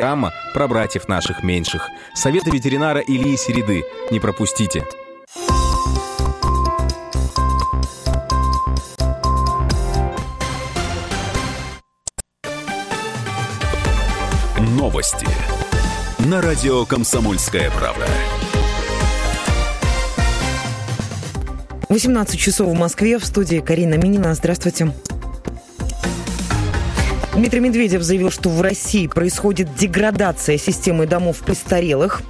Программа про братьев наших меньших. Советы ветеринара Ильи Середы. Не пропустите. Новости. На радио «Комсомольская правда». 18 часов в Москве. В студии Карина Минина. Здравствуйте. Дмитрий Медведев заявил, что в России происходит деградация системы домов престарелых.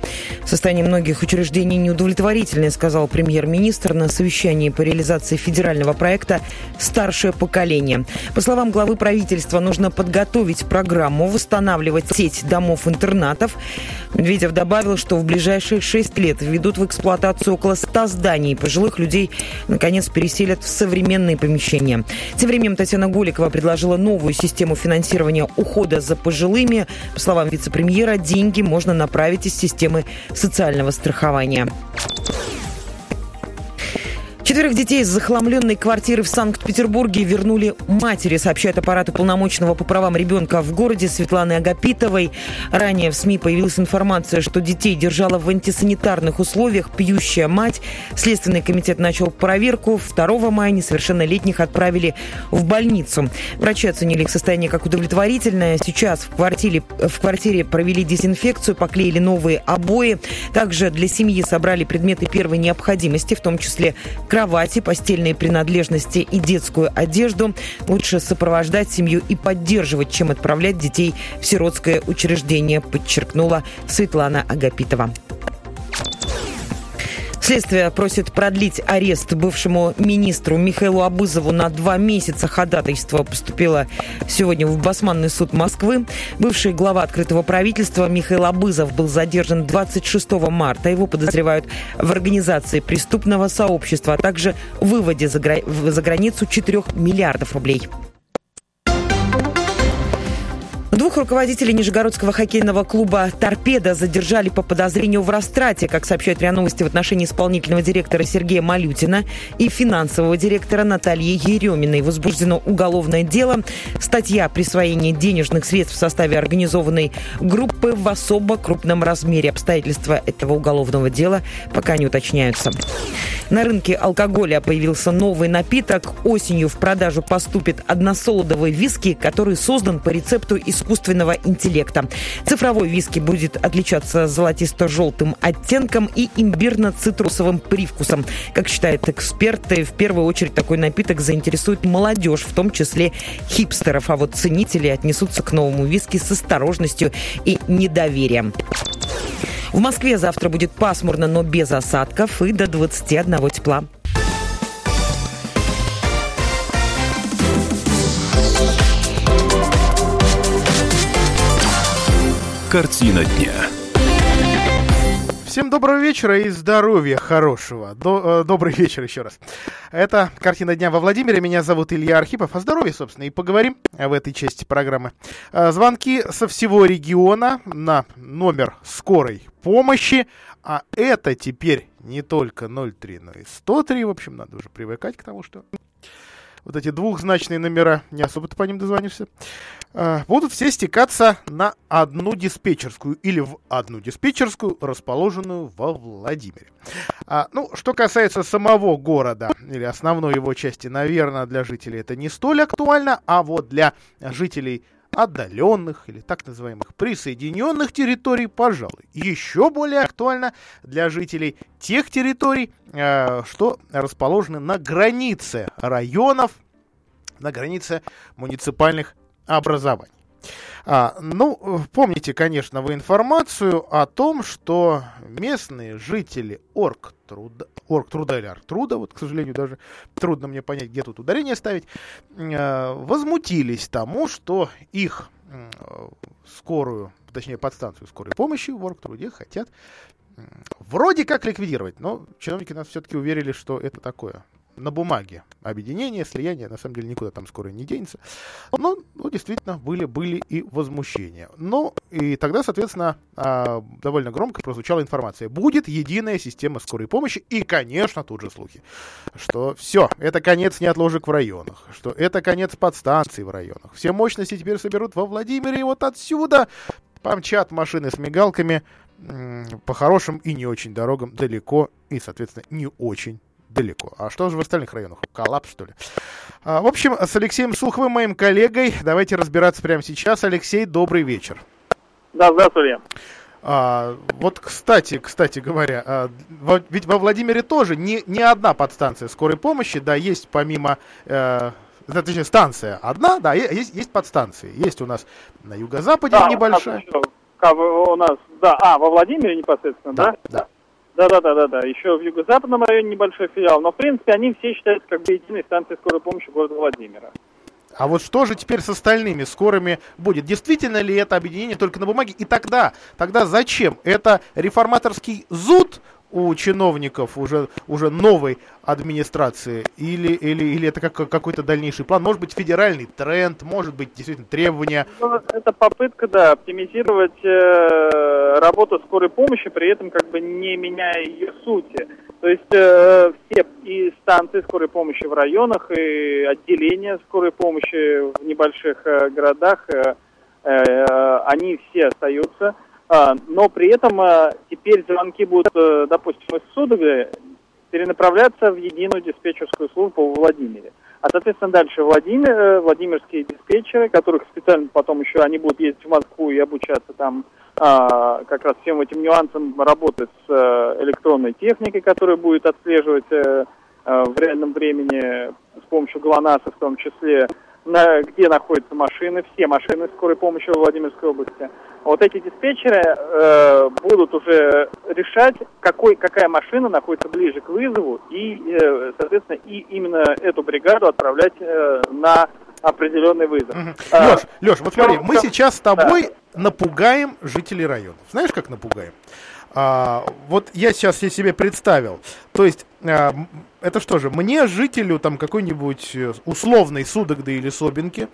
Состояние многих учреждений неудовлетворительное, сказал премьер-министр на совещании по реализации федерального проекта «Старшее поколение». По словам главы правительства, нужно подготовить программу, восстанавливать сеть домов-интернатов. Медведев добавил, что в ближайшие шесть лет введут в эксплуатацию около 100 зданий. Пожилых людей, наконец, переселят в современные помещения. Тем временем Татьяна Голикова предложила новую систему финансирования ухода за пожилыми. По словам вице-премьера, деньги можно направить из системы социального страхования. Четверых детей из захламленной квартиры в Санкт-Петербурге вернули матери, сообщает аппарат уполномоченного по правам ребенка в городе Светланы Агапитовой. Ранее в СМИ появилась информация, что детей держала в антисанитарных условиях пьющая мать. Следственный комитет начал проверку. 2 мая несовершеннолетних отправили в больницу. Врачи оценили их состояние как удовлетворительное. Сейчас в квартире, в квартире провели дезинфекцию, поклеили новые обои. Также для семьи собрали предметы первой необходимости, в том числе кровати, постельные принадлежности и детскую одежду. Лучше сопровождать семью и поддерживать, чем отправлять детей в сиротское учреждение, подчеркнула Светлана Агапитова. Следствие просит продлить арест бывшему министру Михаилу Абызову на два месяца. Ходатайство поступило сегодня в Басманный суд Москвы. Бывший глава открытого правительства Михаил Абызов был задержан 26 марта. Его подозревают в организации преступного сообщества, а также выводе за, за границу 4 миллиардов рублей. Двух руководителей Нижегородского хоккейного клуба «Торпеда» задержали по подозрению в растрате, как сообщают РИА Новости в отношении исполнительного директора Сергея Малютина и финансового директора Натальи Ереминой. Возбуждено уголовное дело. Статья «Присвоение денежных средств в составе организованной группы в особо крупном размере». Обстоятельства этого уголовного дела пока не уточняются. На рынке алкоголя появился новый напиток. Осенью в продажу поступит односолодовый виски, который создан по рецепту из искусственного интеллекта. Цифровой виски будет отличаться золотисто-желтым оттенком и имбирно-цитрусовым привкусом. Как считают эксперты, в первую очередь такой напиток заинтересует молодежь, в том числе хипстеров. А вот ценители отнесутся к новому виски с осторожностью и недоверием. В Москве завтра будет пасмурно, но без осадков и до 21 тепла. Картина дня. Всем доброго вечера и здоровья хорошего. Э, добрый вечер еще раз. Это «Картина дня» во Владимире. Меня зовут Илья Архипов. О здоровье, собственно, и поговорим в этой части программы. Э, звонки со всего региона на номер скорой помощи. А это теперь не только 03, но и 103. В общем, надо уже привыкать к тому, что вот эти двухзначные номера, не особо ты по ним дозвонишься, будут все стекаться на одну диспетчерскую или в одну диспетчерскую, расположенную во Владимире. А, ну, что касается самого города или основной его части, наверное, для жителей это не столь актуально, а вот для жителей отдаленных или так называемых присоединенных территорий, пожалуй, еще более актуально для жителей тех территорий, э, что расположены на границе районов, на границе муниципальных образований. А, ну, помните, конечно, вы информацию о том, что местные жители Оргтруда, Оргтруда или Артруда, вот, к сожалению, даже трудно мне понять, где тут ударение ставить, э, возмутились тому, что их э, скорую, точнее, подстанцию скорой помощи в Оргтруде хотят вроде как ликвидировать, но чиновники нас все-таки уверили, что это такое на бумаге объединение, слияние, на самом деле никуда там скоро не денется. Но, ну, действительно, были, были и возмущения. Ну, и тогда, соответственно, а, довольно громко прозвучала информация. Будет единая система скорой помощи и, конечно, тут же слухи, что все, это конец неотложек в районах, что это конец подстанций в районах. Все мощности теперь соберут во Владимире, и вот отсюда помчат машины с мигалками по хорошим и не очень дорогам далеко и, соответственно, не очень далеко. А что же в остальных районах? Коллапс, что ли? А, в общем, с Алексеем Суховым, моим коллегой, давайте разбираться прямо сейчас. Алексей, добрый вечер. Да, здравствуйте. А, вот, кстати, кстати говоря, а, во, ведь во Владимире тоже не, не одна подстанция скорой помощи, да, есть помимо, э, точнее, станция одна, да, есть, есть подстанции. Есть у нас на юго-западе да, небольшая. У нас, у нас, да, а, во Владимире непосредственно, да? Да. Да, да, да, да, да. Еще в юго-западном районе небольшой филиал. Но, в принципе, они все считаются как бы единой станцией скорой помощи города Владимира. А вот что же теперь с остальными скорыми будет? Действительно ли это объединение только на бумаге? И тогда, тогда зачем? Это реформаторский зуд у чиновников уже, уже новой администрации? Или, или, или это как, какой-то дальнейший план? Может быть, федеральный тренд, может быть, действительно требования? Ну, это попытка, да, оптимизировать э, работу скорой помощи, при этом как бы не меняя ее сути. То есть э, все и станции скорой помощи в районах, и отделения скорой помощи в небольших э, городах, э, э, они все остаются. Э, но при этом э, теперь звонки будут, э, допустим, из Судога перенаправляться в единую диспетчерскую службу в Владимире. А, соответственно, дальше Владимир, э, Владимирские диспетчеры, которых специально потом еще они будут ездить в Москву и обучаться там а, как раз всем этим нюансам работать с а, электронной техникой, которая будет отслеживать а, а, в реальном времени с помощью ГЛОНАССа в том числе, на, где находятся машины, все машины скорой помощи в Владимирской области. Вот эти диспетчеры э, будут уже решать, какой, какая машина находится ближе к вызову, и, э, соответственно, и именно эту бригаду отправлять э, на определенный вызов. Угу. А, Леш, Леш, вот смотри, мы сейчас с тобой да. напугаем жителей районов. Знаешь, как напугаем? А, вот я сейчас я себе представил. То есть, а, это что же, мне, жителю там какой-нибудь э, условной Судогды или Собинки,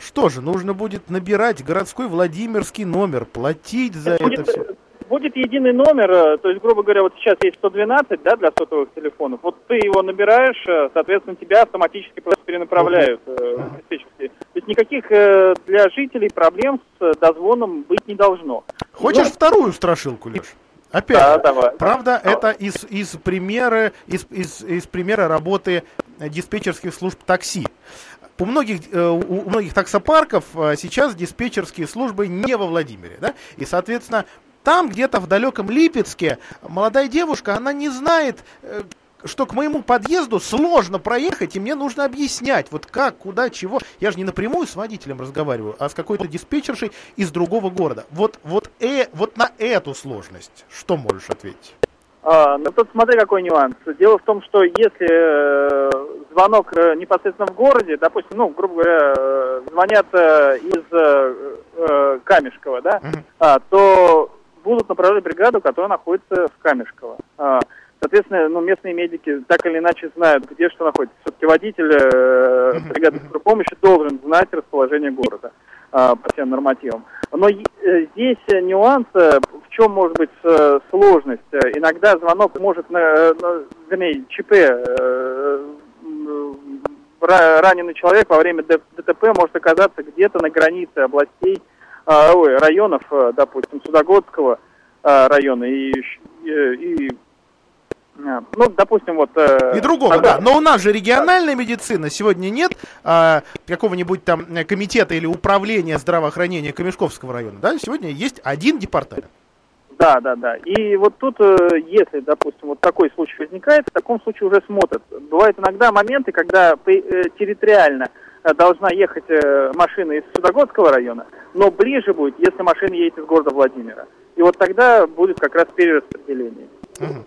что же, нужно будет набирать городской Владимирский номер, платить за это, будет, все? Будет единый номер, э, то есть, грубо говоря, вот сейчас есть 112, да, для сотовых телефонов. Вот ты его набираешь, э, соответственно, тебя автоматически просто перенаправляют uh-huh. То есть никаких для жителей проблем с дозвоном быть не должно. Хочешь Но... вторую страшилку, Леш? Опять, да, давай. правда, давай. это из, из, примера, из, из, из примера работы диспетчерских служб такси. У многих, э, у многих таксопарков э, сейчас диспетчерские службы не во Владимире, да, и, соответственно, там где-то в далеком Липецке молодая девушка, она не знает, э, что к моему подъезду сложно проехать, и мне нужно объяснять, вот как, куда, чего. Я же не напрямую с водителем разговариваю, а с какой-то диспетчершей из другого города. Вот, вот, э, вот на эту сложность что можешь ответить? А, ну тут смотри какой нюанс. Дело в том, что если э, звонок э, непосредственно в городе, допустим, ну, грубо говоря, э, звонят э, из э, э, Камешкова, да, uh-huh. а, то будут направлять бригаду, которая находится в Камешково. А, Соответственно, ну, местные медики так или иначе знают, где что находится. Все-таки водитель э, бригады скорой помощи должен знать расположение города э, по всем нормативам. Но э, здесь нюанс, э, в чем может быть э, сложность. Иногда звонок может, на, на, вернее, ЧП, э, раненый человек во время ДТП может оказаться где-то на границе областей, э, ой, районов, э, допустим, Судогодского э, района и, и, и ну, допустим, вот... Э, и другого, тогда... да. Но у нас же региональная медицина. Сегодня нет э, какого-нибудь там комитета или управления здравоохранения Камешковского района. Да? Сегодня есть один департамент. Да, да, да. И вот тут, э, если, допустим, вот такой случай возникает, в таком случае уже смотрят. Бывают иногда моменты, когда э, территориально э, должна ехать машина из Судогодского района, но ближе будет, если машина едет из города Владимира. И вот тогда будет как раз перераспределение. Угу.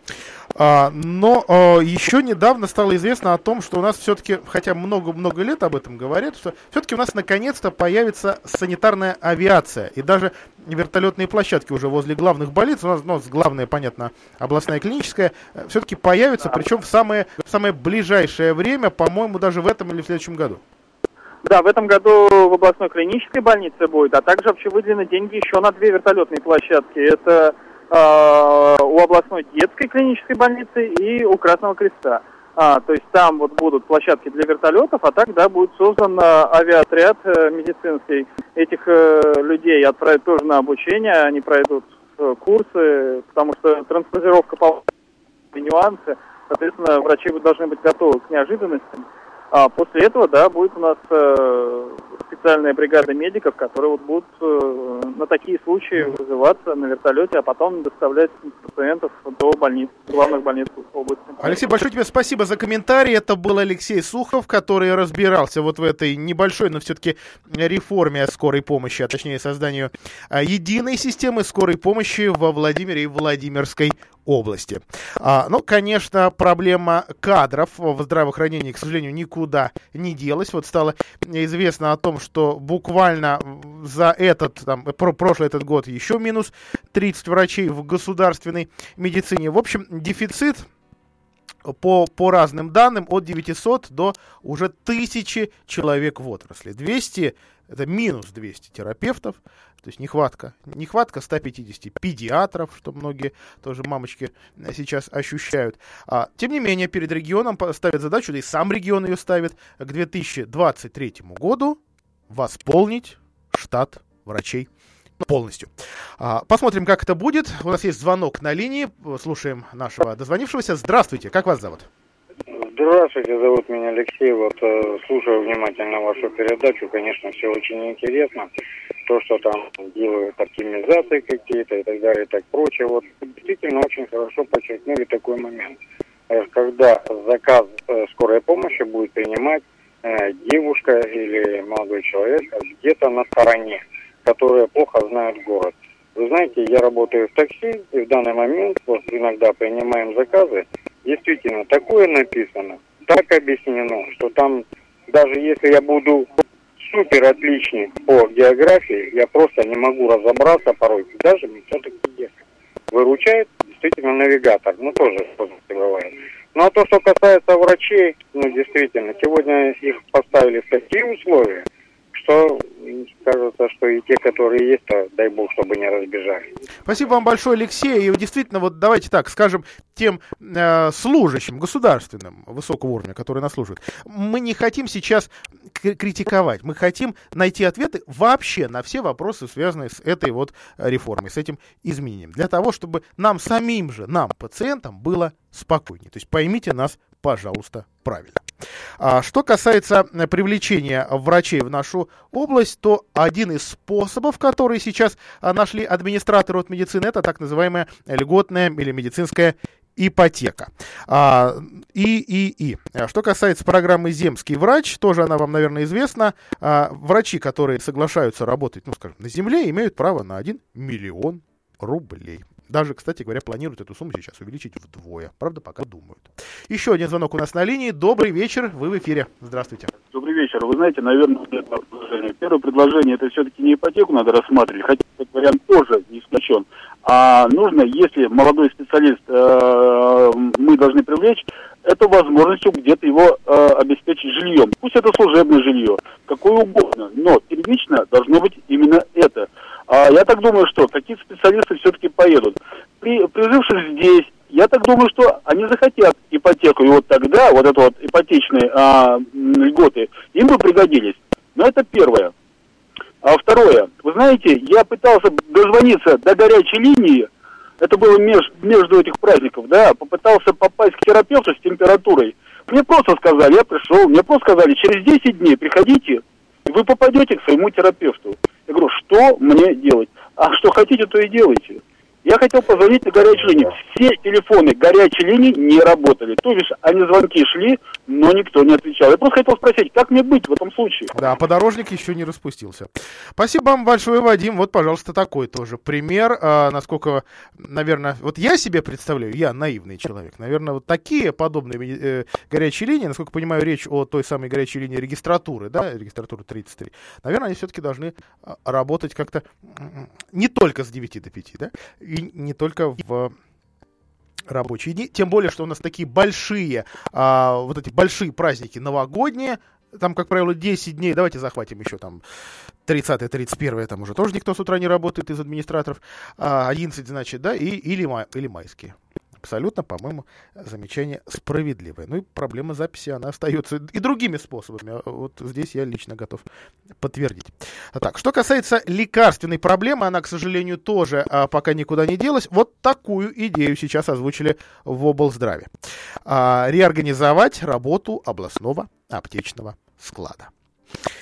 А, но а, еще недавно стало известно о том, что у нас все-таки, хотя много-много лет об этом говорят, что все-таки у нас наконец-то появится санитарная авиация. И даже вертолетные площадки уже возле главных больниц, у нас ну, главная, понятно, областная клиническая, э, все-таки появится, причем в самое, в самое ближайшее время, по-моему, даже в этом или в следующем году. Да, в этом году в областной клинической больнице будет, а также вообще выделены деньги еще на две вертолетные площадки. Это у областной детской клинической больницы и у Красного Креста. А, то есть там вот будут площадки для вертолетов, а так, будет создан а, авиаотряд э, медицинский. Этих э, людей отправят тоже на обучение, они пройдут э, курсы, потому что транспозировка по нюансы, соответственно, врачи должны быть готовы к неожиданностям. А после этого, да, будет у нас э, специальная бригада медиков, которые вот будут э, на такие случаи вызываться на вертолете, а потом доставлять пациентов до больниц, главных больниц области. Алексей, большое тебе спасибо за комментарий. Это был Алексей Сухов, который разбирался вот в этой небольшой, но все-таки реформе скорой помощи, а точнее созданию а, единой системы скорой помощи во Владимире и Владимирской области. А, ну, конечно, проблема кадров в здравоохранении, к сожалению, никуда не делась. Вот стало известно о том, что буквально за этот, там, про прошлый этот год еще минус 30 врачей в государственной медицине. В общем, дефицит по, по разным данным от 900 до уже 1000 человек в отрасли. 200 это минус 200 терапевтов, то есть нехватка, нехватка 150 педиатров, что многие тоже мамочки сейчас ощущают. А, тем не менее, перед регионом ставят задачу, да и сам регион ее ставит, к 2023 году восполнить штат врачей полностью. А, посмотрим, как это будет. У нас есть звонок на линии. Слушаем нашего дозвонившегося. Здравствуйте, как вас зовут? Здравствуйте, зовут меня Алексей. Вот э, слушаю внимательно вашу передачу. Конечно, все очень интересно. То, что там делают оптимизации какие-то и так далее и так прочее. Вот действительно очень хорошо подчеркнули такой момент. Э, когда заказ э, скорой помощи будет принимать э, девушка или молодой человек где-то на стороне, которые плохо знают город. Вы знаете, я работаю в такси, и в данный момент вот иногда принимаем заказы, действительно, такое написано, так объяснено, что там, даже если я буду супер отличник по географии, я просто не могу разобраться порой, даже мне все-таки. Выручает действительно навигатор, ну тоже бывает. Ну а то, что касается врачей, ну действительно, сегодня их поставили в такие условия, что кажется, что и те, которые есть, то дай бог, чтобы не разбежали. Спасибо вам большое, Алексей. И действительно, вот давайте так скажем тем э, служащим государственным высокого уровня, которые нас служат, мы не хотим сейчас критиковать, мы хотим найти ответы вообще на все вопросы, связанные с этой вот реформой, с этим изменением, для того, чтобы нам самим же, нам, пациентам, было спокойнее. То есть поймите нас, пожалуйста, правильно. А что касается э, привлечения врачей в нашу область, то один из способов, который сейчас а, нашли администраторы от медицины, это так называемая льготная или медицинская ипотека. А, и, и, и. А что касается программы «Земский врач», тоже она вам, наверное, известна. А, врачи, которые соглашаются работать, ну, скажем, на земле, имеют право на 1 миллион рублей. Даже, кстати говоря, планируют эту сумму сейчас увеличить вдвое. Правда, пока думают. Еще один звонок у нас на линии. Добрый вечер, вы в эфире. Здравствуйте. Добрый вечер. Вы знаете, наверное, первое предложение, это все-таки не ипотеку надо рассматривать, хотя этот вариант тоже не исключен. А нужно, если молодой специалист э, мы должны привлечь, это возможностью где-то его э, обеспечить жильем. Пусть это служебное жилье, какое угодно, но первично должно быть именно это – я так думаю, что какие-то специалисты все-таки поедут. При, прижившись здесь, я так думаю, что они захотят ипотеку. И вот тогда вот это вот ипотечные а, льготы им бы пригодились. Но это первое. А второе, вы знаете, я пытался дозвониться до горячей линии, это было меж, между этих праздников, да, попытался попасть к терапевту с температурой. Мне просто сказали, я пришел, мне просто сказали, через 10 дней приходите, вы попадете к своему терапевту. Я говорю, что мне делать? А что хотите, то и делайте. Я хотел позвонить на горячую линию. Все телефоны горячей линии не работали. То есть они звонки шли, но никто не отвечал. Я просто хотел спросить, как мне быть в этом случае? Да, подорожник еще не распустился. Спасибо вам большое, Вадим. Вот, пожалуйста, такой тоже пример. А, насколько, наверное, вот я себе представляю, я наивный человек. Наверное, вот такие подобные э, горячие линии, насколько понимаю, речь о той самой горячей линии регистратуры, да, регистратуры 33. Наверное, они все-таки должны а, работать как-то не только с 9 до 5, да, и не только в рабочие дни. Тем более, что у нас такие большие, а, вот эти большие праздники новогодние, там, как правило, 10 дней, давайте захватим еще там 30-31, там уже тоже никто с утра не работает из администраторов, а 11, значит, да, и, или, май, или майские. Абсолютно, по-моему, замечание справедливое. Ну и проблема записи, она остается и другими способами. А Вот здесь я лично готов подтвердить. Так, что касается лекарственной проблемы, она, к сожалению, тоже а, пока никуда не делась. Вот такую идею сейчас озвучили в облздраве. А, реорганизовать работу областного аптечного склада.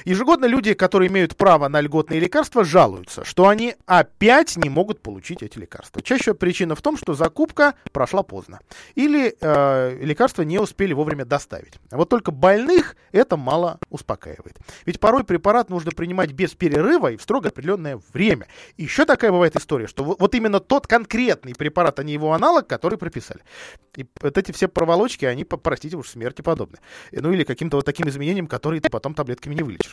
Ежегодно люди, которые имеют право на льготные лекарства, жалуются, что они опять не могут получить эти лекарства. Чаще причина в том, что закупка прошла поздно. Или э, лекарства не успели вовремя доставить. А вот только больных это мало успокаивает. Ведь порой препарат нужно принимать без перерыва и в строго определенное время. Еще такая бывает история, что вот, именно тот конкретный препарат, а не его аналог, который прописали. И вот эти все проволочки, они, простите уж, смерти подобны. Ну или каким-то вот таким изменением, которые ты потом таблетками не вылечишь.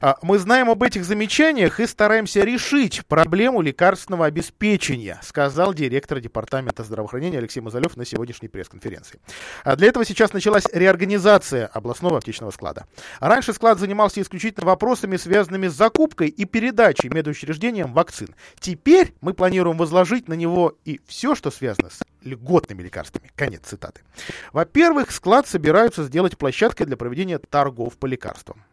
А, Мы знаем об этих замечаниях и стараемся решить проблему лекарственного обеспечения, сказал директор департамента здравоохранения Алексей Мазалев на сегодняшней пресс-конференции. А Для этого сейчас началась реорганизация областного аптечного склада. Раньше склад занимался исключительно вопросами, связанными с закупкой и передачей медучреждениям вакцин. Теперь мы планируем возложить на него и все, что связано с льготными лекарствами. Конец цитаты. Во-первых, склад собираются сделать площадкой для проведения торгов по лекарствам.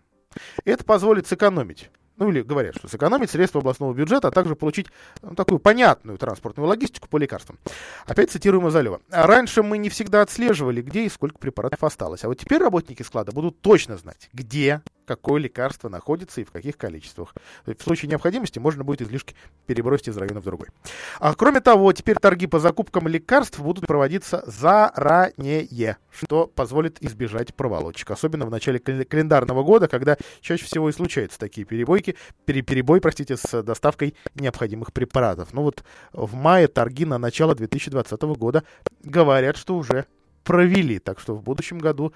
Это позволит сэкономить ну или говорят, что сэкономить средства областного бюджета, а также получить ну, такую понятную транспортную логистику по лекарствам. Опять цитирую Мазалева. «Раньше мы не всегда отслеживали, где и сколько препаратов осталось. А вот теперь работники склада будут точно знать, где какое лекарство находится и в каких количествах. В случае необходимости можно будет излишки перебросить из района в другой. А кроме того, теперь торги по закупкам лекарств будут проводиться заранее, что позволит избежать проволочек. Особенно в начале календарного года, когда чаще всего и случаются такие перебойки, пере перебой, простите, с доставкой необходимых препаратов. Ну вот в мае торги на начало 2020 года говорят, что уже провели. Так что в будущем году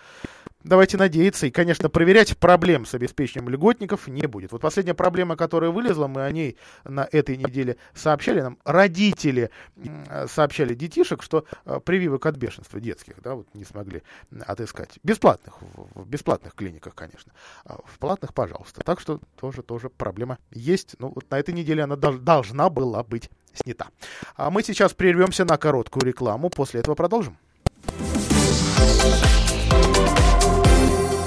давайте надеяться. И, конечно, проверять проблем с обеспечением льготников не будет. Вот последняя проблема, которая вылезла, мы о ней на этой неделе сообщали. Нам родители сообщали детишек, что прививок от бешенства детских, да, вот не смогли отыскать. Бесплатных, в бесплатных клиниках, конечно. В платных, пожалуйста. Так что тоже, тоже проблема есть. Ну, вот на этой неделе она должна была быть снята. А мы сейчас прервемся на короткую рекламу. После этого продолжим.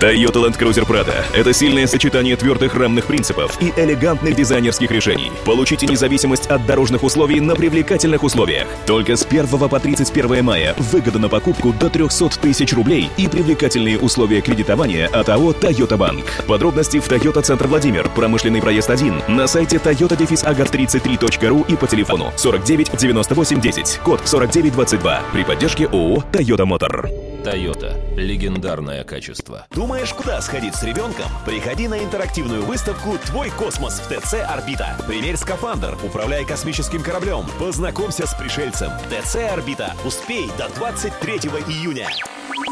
Toyota Land Cruiser Prado – это сильное сочетание твердых рамных принципов и элегантных дизайнерских решений. Получите независимость от дорожных условий на привлекательных условиях. Только с 1 по 31 мая выгода на покупку до 300 тысяч рублей и привлекательные условия кредитования от АО Toyota Bank. Подробности в Toyota Центр Владимир, промышленный проезд 1, на сайте toyota-agar33.ru и по телефону 49 98 10, код 4922 при поддержке ООО Toyota Motor. Toyota. Легендарное качество. Думаешь, куда сходить с ребенком? Приходи на интерактивную выставку «Твой космос» в ТЦ «Орбита». Примерь скафандр, управляй космическим кораблем, познакомься с пришельцем. ТЦ «Орбита». Успей до 23 июня.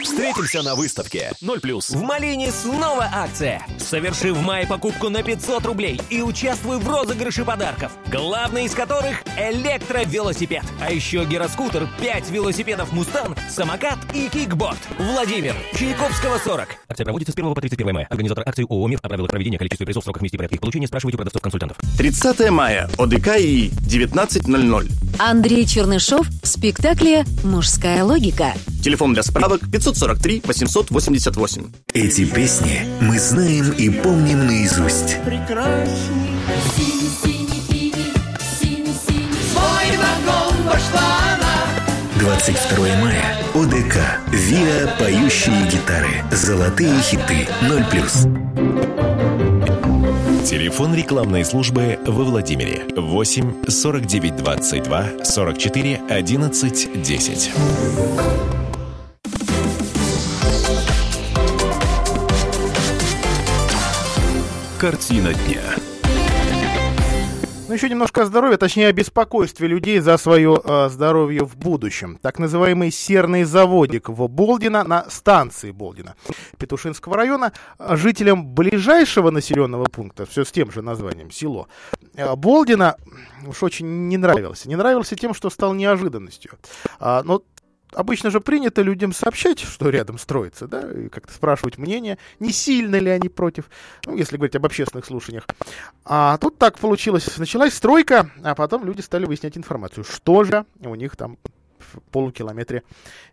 Встретимся на выставке 0+. В Малине снова акция. Соверши в мае покупку на 500 рублей и участвуй в розыгрыше подарков. Главный из которых – электровелосипед. А еще гироскутер, 5 велосипедов «Мустан», самокат и кикборд. Владимир, Чайковского 40. Акция проводится с 1 по 31 мая. Организатор акции ООО «Мир» о правилах проведения, количестве призов, сроках, месте и порядке их получения спрашивайте у продавцов-консультантов. 30 мая. ОДК ИИ. 19.00. Андрей Чернышов в спектакле «Мужская логика». Телефон для справок 543 888. Эти песни мы знаем и помним наизусть. Прекрасней. Синий-синий-синий, синий-синий. Свой вагон вошла она. 22 мая. ОДК. ВИА «Поющие гитары». Золотые хиты. 0+. Телефон рекламной службы во Владимире 8 49 22 44 11 10. Картина дня. Ну, еще немножко о здоровье, точнее о беспокойстве людей за свое э, здоровье в будущем. Так называемый серный заводик в Болдино на станции Болдина Петушинского района жителям ближайшего населенного пункта, все с тем же названием, село, э, Болдина уж очень не нравился. Не нравился тем, что стал неожиданностью. А, но обычно же принято людям сообщать, что рядом строится, да, и как-то спрашивать мнение, не сильно ли они против, ну, если говорить об общественных слушаниях. А тут так получилось, началась стройка, а потом люди стали выяснять информацию, что же у них там в полукилометре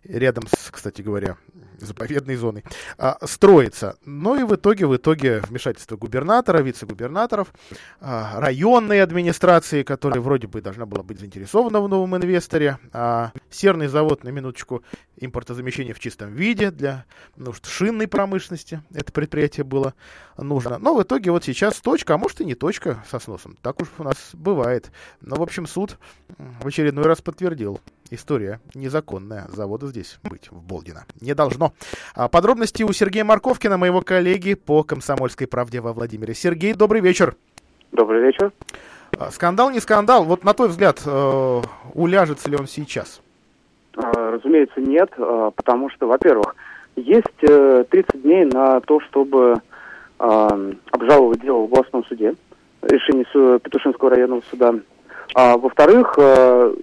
рядом с, кстати говоря, заповедной зоной, а, строится. Ну и в итоге, в итоге вмешательство губернатора, вице-губернаторов, а, районной администрации, которая вроде бы должна была быть заинтересована в новом инвесторе, а серный завод, на минуточку, импортозамещение в чистом виде для нужд шинной промышленности, это предприятие было нужно. Но в итоге вот сейчас точка, а может и не точка со сносом. Так уж у нас бывает. Но, в общем, суд в очередной раз подтвердил. История незаконная. Завода здесь быть в Болдино не должно. А подробности у Сергея Марковкина, моего коллеги по «Комсомольской правде» во Владимире. Сергей, добрый вечер. Добрый вечер. А, скандал не скандал. Вот на твой взгляд, э, уляжется ли он сейчас? А, разумеется, нет, потому что, во-первых, есть 30 э, дней на то, чтобы обжаловать дело в областном суде, решение Петушинского районного суда. А, во-вторых, э,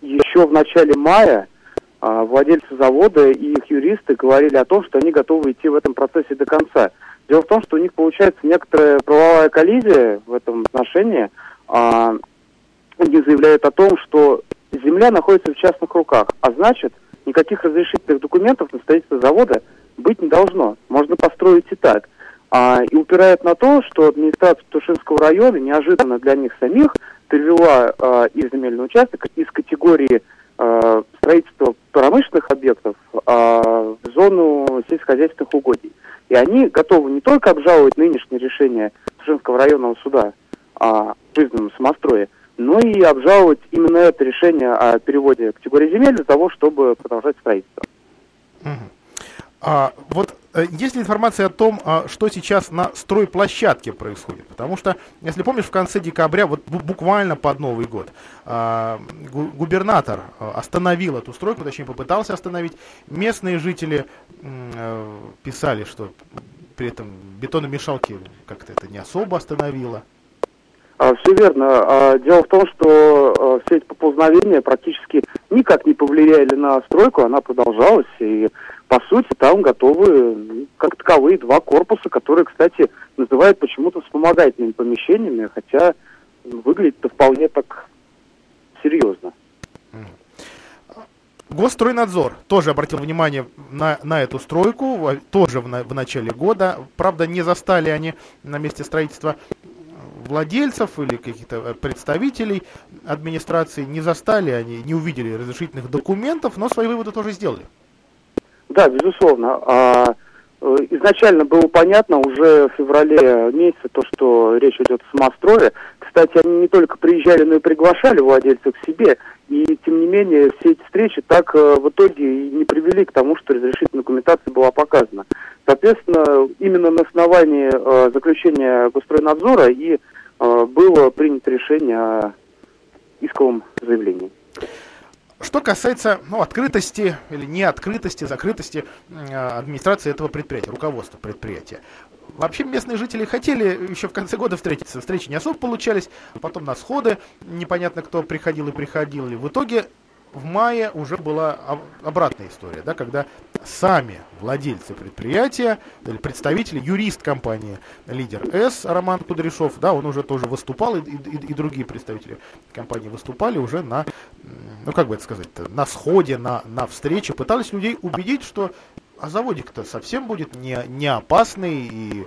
еще в начале мая владельцы завода и их юристы говорили о том, что они готовы идти в этом процессе до конца. Дело в том, что у них получается некоторая правовая коллизия в этом отношении. Они заявляют о том, что земля находится в частных руках, а значит, никаких разрешительных документов на строительство завода быть не должно. Можно построить и так. А, и упирает на то, что администрация Тушинского района неожиданно для них самих перевела а, их земельный участок из категории а, строительства промышленных объектов а, в зону сельскохозяйственных угодий. И они готовы не только обжаловать нынешнее решение Тушинского районного суда о признанном самострое, но и обжаловать именно это решение о переводе категории земель для того, чтобы продолжать строительство. А, вот э, есть ли информация о том, а, что сейчас на стройплощадке происходит? Потому что, если помнишь, в конце декабря, вот буквально под Новый год, а, губернатор а, остановил эту стройку, точнее попытался остановить. Местные жители а, писали, что при этом бетономешалки как-то это не особо остановило. А, все верно. Дело в том, что все эти поползновения практически никак не повлияли на стройку, она продолжалась, и по сути там готовы как таковые два корпуса, которые, кстати, называют почему-то вспомогательными помещениями, хотя выглядит-то вполне так серьезно. Госстройнадзор тоже обратил внимание на, на эту стройку, тоже в, на, в начале года. Правда, не застали они на месте строительства владельцев или каких-то э, представителей администрации не застали, они не увидели разрешительных документов, но свои выводы тоже сделали. Да, безусловно. А, э, изначально было понятно уже в феврале месяце то, что речь идет о самострое. Кстати, они не только приезжали, но и приглашали владельцев к себе. И, тем не менее, все эти встречи так э, в итоге и не привели к тому, что разрешительная документация была показана. Соответственно, именно на основании э, заключения Гостройнадзора и э, было принято решение о исковом заявлении. Что касается ну, открытости или неоткрытости, закрытости э, администрации этого предприятия, руководства предприятия. Вообще местные жители хотели еще в конце года встретиться. Встречи не особо получались, потом на сходы непонятно кто приходил и приходил. И в итоге в мае уже была обратная история, да, когда сами владельцы предприятия, представители, юрист компании «Лидер С» Роман Кудряшов, да, он уже тоже выступал, и, и, и другие представители компании выступали уже на, ну как бы это сказать, на сходе, на, на встрече, пытались людей убедить, что а заводик-то совсем будет не, не опасный и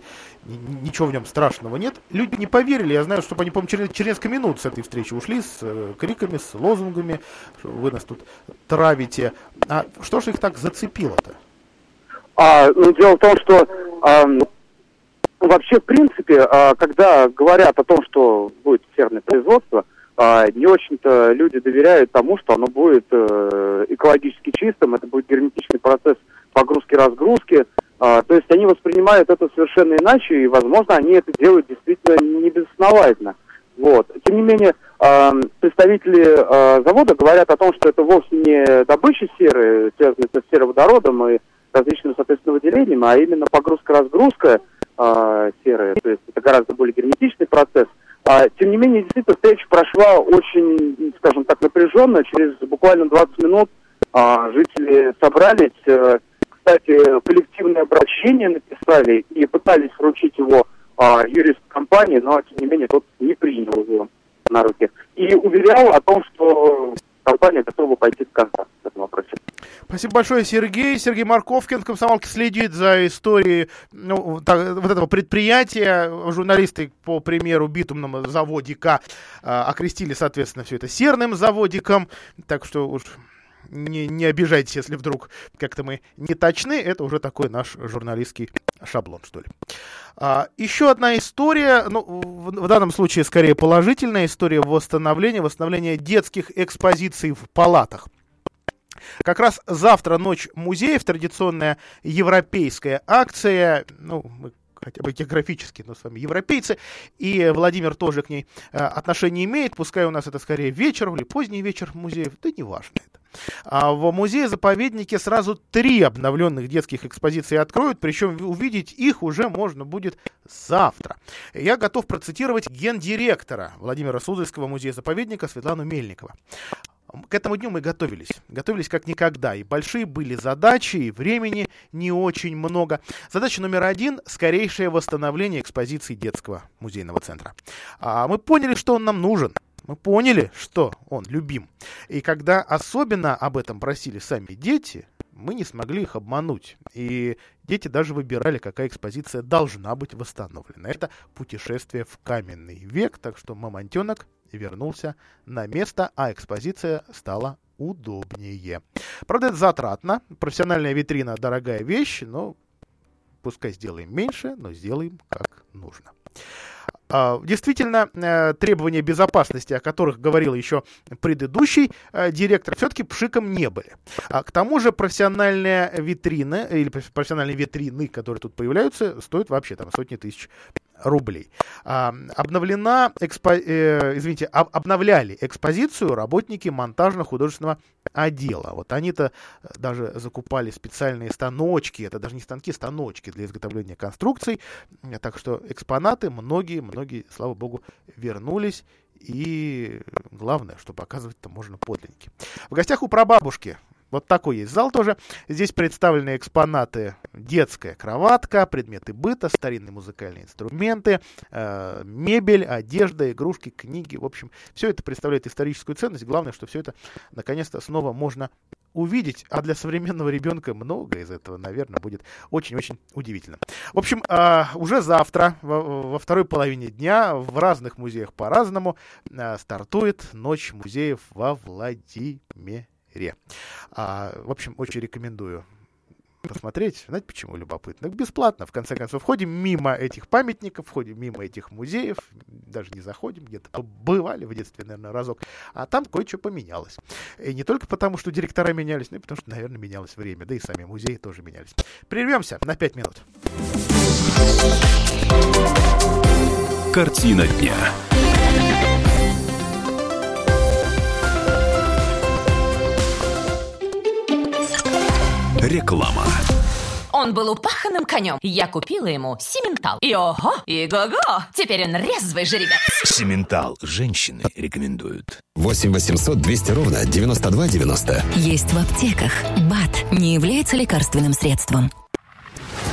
ничего в нем страшного нет. Люди не поверили. Я знаю, что они, по-моему, через, через несколько минут с этой встречи ушли с э, криками, с лозунгами, что вы нас тут травите. А что же их так зацепило-то? А, ну, дело в том, что а, вообще, в принципе, а, когда говорят о том, что будет серное производство, а, не очень-то люди доверяют тому, что оно будет э, экологически чистым, это будет герметичный процесс погрузки-разгрузки. А, то есть они воспринимают это совершенно иначе, и, возможно, они это делают действительно не безосновательно. Вот. Тем не менее, э, представители э, завода говорят о том, что это вовсе не добыча серы, связанная с сероводородом и различным, соответственно, выделением, а именно погрузка-разгрузка серы. То есть это гораздо более герметичный процесс. А, тем не менее, действительно, встреча прошла очень, скажем так, напряженно. Через буквально 20 минут А, жители собрались, э, кстати, коллективное обращение написали и пытались вручить его а, юрист компании, но, тем не менее, тот не принял его на руки. И уверял о том, что компания готова пойти в контакт в этом вопросе. Спасибо большое, Сергей. Сергей Марковкин, комсомолки, следит за историей ну, так, вот этого предприятия. Журналисты, по примеру, битумного заводика а, окрестили, соответственно, все это серным заводиком. Так что уж не, не обижайтесь, если вдруг как-то мы не точны. Это уже такой наш журналистский шаблон, что ли. А, еще одна история, ну, в, в данном случае скорее положительная история восстановления, восстановления детских экспозиций в палатах. Как раз завтра ночь музеев, традиционная европейская акция, ну, мы хотя бы географически, но с вами европейцы, и Владимир тоже к ней э, отношение имеет, пускай у нас это скорее вечер или поздний вечер музеев, да неважно это. А в музее-заповеднике сразу три обновленных детских экспозиции откроют, причем увидеть их уже можно будет завтра. Я готов процитировать гендиректора Владимира Суздальского музея-заповедника Светлану Мельникова. К этому дню мы готовились. Готовились как никогда. И большие были задачи, и времени не очень много. Задача номер один – скорейшее восстановление экспозиции детского музейного центра. А мы поняли, что он нам нужен. Мы поняли, что он любим. И когда особенно об этом просили сами дети, мы не смогли их обмануть. И дети даже выбирали, какая экспозиция должна быть восстановлена. Это путешествие в каменный век, так что мамонтенок вернулся на место, а экспозиция стала удобнее. Правда, это затратно. Профессиональная витрина дорогая вещь, но пускай сделаем меньше, но сделаем как нужно. А, действительно, э, требования безопасности, о которых говорил еще предыдущий э, директор, все-таки пшиком не были. А к тому же профессиональная витрина, или профессиональные витрины, которые тут появляются, стоят вообще там сотни тысяч рублей. А, обновлена, экспо, э, извините, об, обновляли экспозицию работники монтажно-художественного отдела. Вот они-то э, даже закупали специальные станочки, это даже не станки, станочки для изготовления конструкций. Так что экспонаты многие-многие, слава богу, вернулись. И главное, что показывать-то можно подлинники. В гостях у прабабушки вот такой есть зал тоже. Здесь представлены экспонаты детская кроватка, предметы быта, старинные музыкальные инструменты, э, мебель, одежда, игрушки, книги. В общем, все это представляет историческую ценность. Главное, что все это наконец-то снова можно увидеть, а для современного ребенка много из этого, наверное, будет очень-очень удивительно. В общем, э, уже завтра, во, во второй половине дня, в разных музеях по-разному э, стартует Ночь музеев во Владимире игре. А, в общем, очень рекомендую посмотреть. Знаете, почему любопытно? Бесплатно, в конце концов. Ходим мимо этих памятников, ходим мимо этих музеев, даже не заходим, где-то побывали в детстве, наверное, разок. А там кое-что поменялось. И не только потому, что директора менялись, но и потому, что, наверное, менялось время. Да и сами музеи тоже менялись. Прервемся на 5 минут. Картина дня. Реклама. Он был упаханным конем. Я купила ему сементал. И ого, и го-го. Теперь он резвый жеребец. Сементал. Женщины рекомендуют. 8 800 200 ровно 9290. Есть в аптеках. БАТ не является лекарственным средством.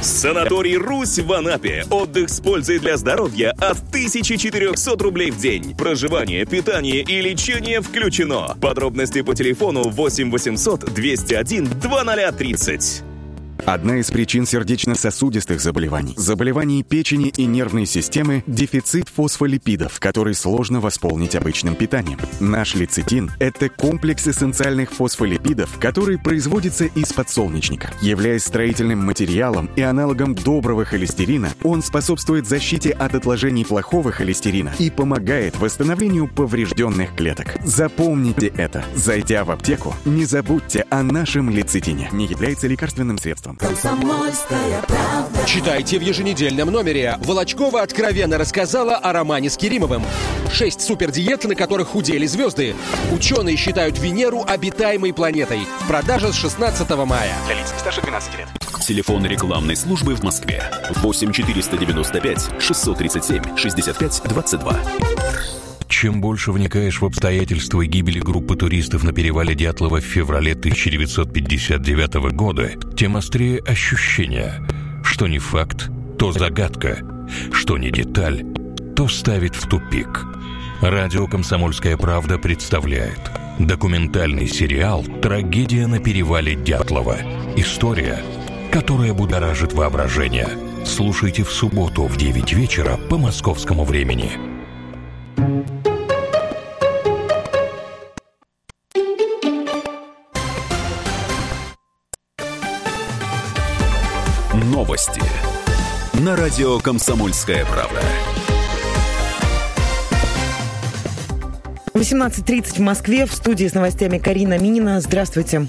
Санаторий «Русь» в Анапе. Отдых с пользой для здоровья от 1400 рублей в день. Проживание, питание и лечение включено. Подробности по телефону 8 800 201 2030. Одна из причин сердечно-сосудистых заболеваний, заболеваний печени и нервной системы – дефицит фосфолипидов, который сложно восполнить обычным питанием. Наш лецитин – это комплекс эссенциальных фосфолипидов, который производится из подсолнечника. Являясь строительным материалом и аналогом доброго холестерина, он способствует защите от отложений плохого холестерина и помогает восстановлению поврежденных клеток. Запомните это. Зайдя в аптеку, не забудьте о нашем лецитине. Не является лекарственным средством. Комсомольская правда. Читайте в еженедельном номере. Волочкова откровенно рассказала о романе с Керимовым. Шесть супердиет, на которых худели звезды. Ученые считают Венеру обитаемой планетой. В продаже с 16 мая. Для лиц старше 12 лет. Телефон рекламной службы в Москве. 8 495 637 65 22. Чем больше вникаешь в обстоятельства гибели группы туристов на перевале Дятлова в феврале 1959 года, тем острее ощущение, что не факт, то загадка, что не деталь, то ставит в тупик. Радио «Комсомольская правда» представляет документальный сериал «Трагедия на перевале Дятлова». История, которая будоражит воображение. Слушайте в субботу в 9 вечера по московскому времени. Новости радио «Комсомольская правда». 18.30 в Москве. В студии с новостями Карина Минина. Здравствуйте.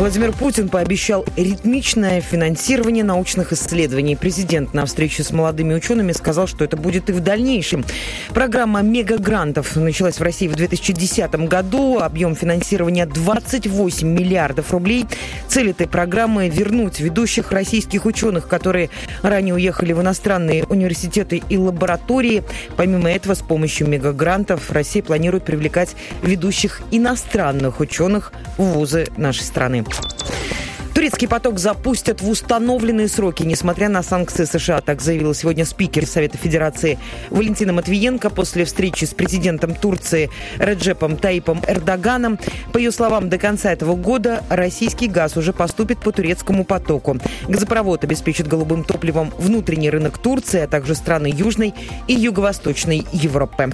Владимир Путин пообещал ритмичное финансирование научных исследований. Президент на встрече с молодыми учеными сказал, что это будет и в дальнейшем. Программа мегагрантов началась в России в 2010 году. Объем финансирования 28 миллиардов рублей. Цель этой программы – вернуть ведущих российских ученых, которые ранее уехали в иностранные университеты и лаборатории. Помимо этого, с помощью мегагрантов Россия планирует привлекать ведущих иностранных ученых в вузы нашей страны. Турецкий поток запустят в установленные сроки, несмотря на санкции США, так заявил сегодня спикер Совета Федерации Валентина Матвиенко после встречи с президентом Турции Реджепом Таипом Эрдоганом. По ее словам, до конца этого года российский газ уже поступит по турецкому потоку. Газопровод обеспечит голубым топливом внутренний рынок Турции, а также страны Южной и Юго-Восточной Европы.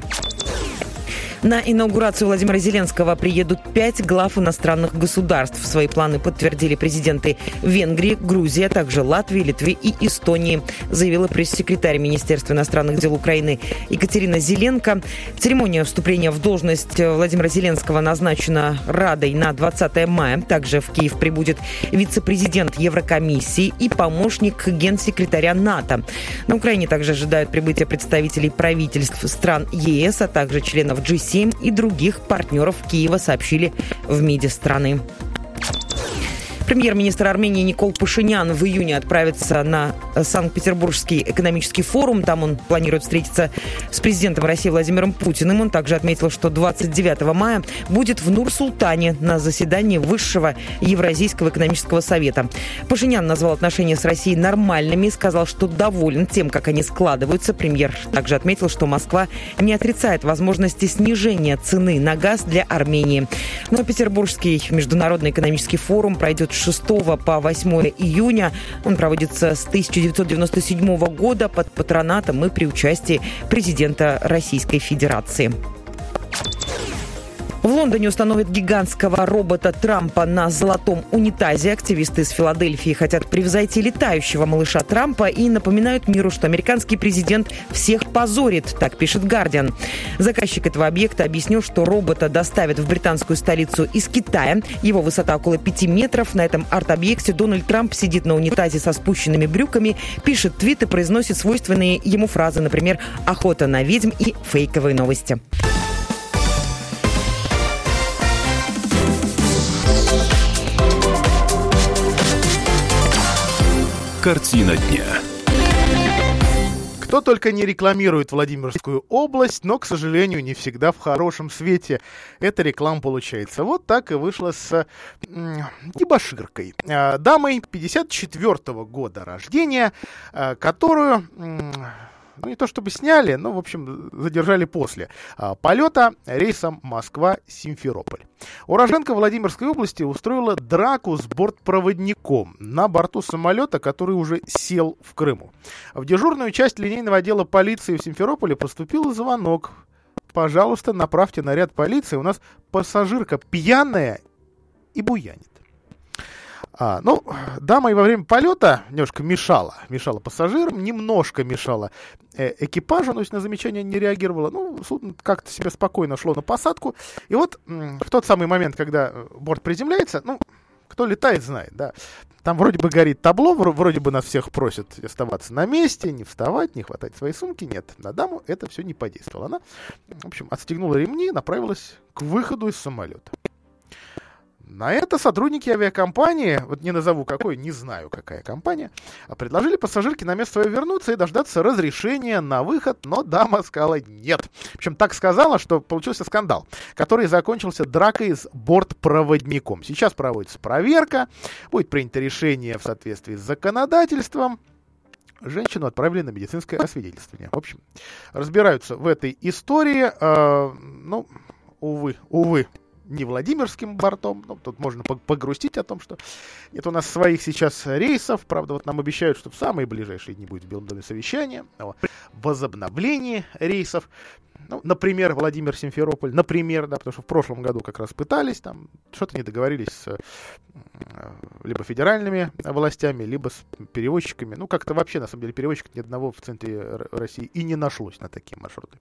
На инаугурацию Владимира Зеленского приедут пять глав иностранных государств. Свои планы подтвердили президенты Венгрии, Грузии, а также Латвии, Литвы и Эстонии, заявила пресс-секретарь Министерства иностранных дел Украины Екатерина Зеленко. Церемония вступления в должность Владимира Зеленского назначена Радой на 20 мая. Также в Киев прибудет вице-президент Еврокомиссии и помощник генсекретаря НАТО. На Украине также ожидают прибытия представителей правительств стран ЕС, а также членов G7 7 и других партнеров Киева сообщили в МИДе страны. Премьер-министр Армении Никол Пашинян в июне отправится на Санкт-Петербургский экономический форум. Там он планирует встретиться с президентом России Владимиром Путиным. Он также отметил, что 29 мая будет в Нур-Султане на заседании Высшего Евразийского экономического совета. Пашинян назвал отношения с Россией нормальными и сказал, что доволен тем, как они складываются. Премьер также отметил, что Москва не отрицает возможности снижения цены на газ для Армении. Но Петербургский международный экономический форум пройдет 6 по 8 июня. Он проводится с 1997 года под патронатом и при участии президента Российской Федерации. В Лондоне установят гигантского робота Трампа на золотом унитазе. Активисты из Филадельфии хотят превзойти летающего малыша Трампа и напоминают миру, что американский президент всех позорит, так пишет Гардиан. Заказчик этого объекта объяснил, что робота доставят в британскую столицу из Китая. Его высота около 5 метров. На этом арт-объекте Дональд Трамп сидит на унитазе со спущенными брюками, пишет твит и произносит свойственные ему фразы, например, «охота на ведьм» и «фейковые новости». Картина дня. Кто только не рекламирует Владимирскую область, но, к сожалению, не всегда в хорошем свете эта реклама получается. Вот так и вышло с дебоширкой. Э, дамой 54 -го года рождения, э, которую... Ну, не то чтобы сняли, но, в общем, задержали после а, полета рейсом Москва-Симферополь. Уроженка Владимирской области устроила драку с бортпроводником на борту самолета, который уже сел в Крыму. В дежурную часть линейного отдела полиции в Симферополе поступил звонок. Пожалуйста, направьте наряд полиции, у нас пассажирка пьяная и буянит. А, ну, дама и во время полета немножко мешала. Мешала пассажирам, немножко мешала э, экипажу, но на замечание не реагировала. Ну, судно как-то себя спокойно шло на посадку. И вот в тот самый момент, когда э, борт приземляется, ну, кто летает, знает, да. Там вроде бы горит табло, вроде бы нас всех просят оставаться на месте, не вставать, не хватать свои сумки. Нет, на даму это все не подействовало. Она, в общем, отстегнула ремни и направилась к выходу из самолета. На это сотрудники авиакомпании, вот не назову какой, не знаю какая компания, а предложили пассажирке на место свое вернуться и дождаться разрешения на выход, но дама сказала нет. Общем, так сказала, что получился скандал, который закончился дракой с бортпроводником. Сейчас проводится проверка, будет принято решение в соответствии с законодательством, женщину отправили на медицинское освидетельствование. В общем, разбираются в этой истории. Э, ну, увы, увы, не Владимирским бортом. Ну, тут можно погрустить о том, что нет у нас своих сейчас рейсов. Правда, вот нам обещают, что в самые ближайшие дни будет в Белом доме совещание о возобновлении рейсов. Ну, например, Владимир-Симферополь, например, да, потому что в прошлом году как раз пытались, там что-то не договорились с э, либо федеральными властями, либо с перевозчиками. Ну, как-то вообще, на самом деле, перевозчиков ни одного в центре России и не нашлось на такие маршруты.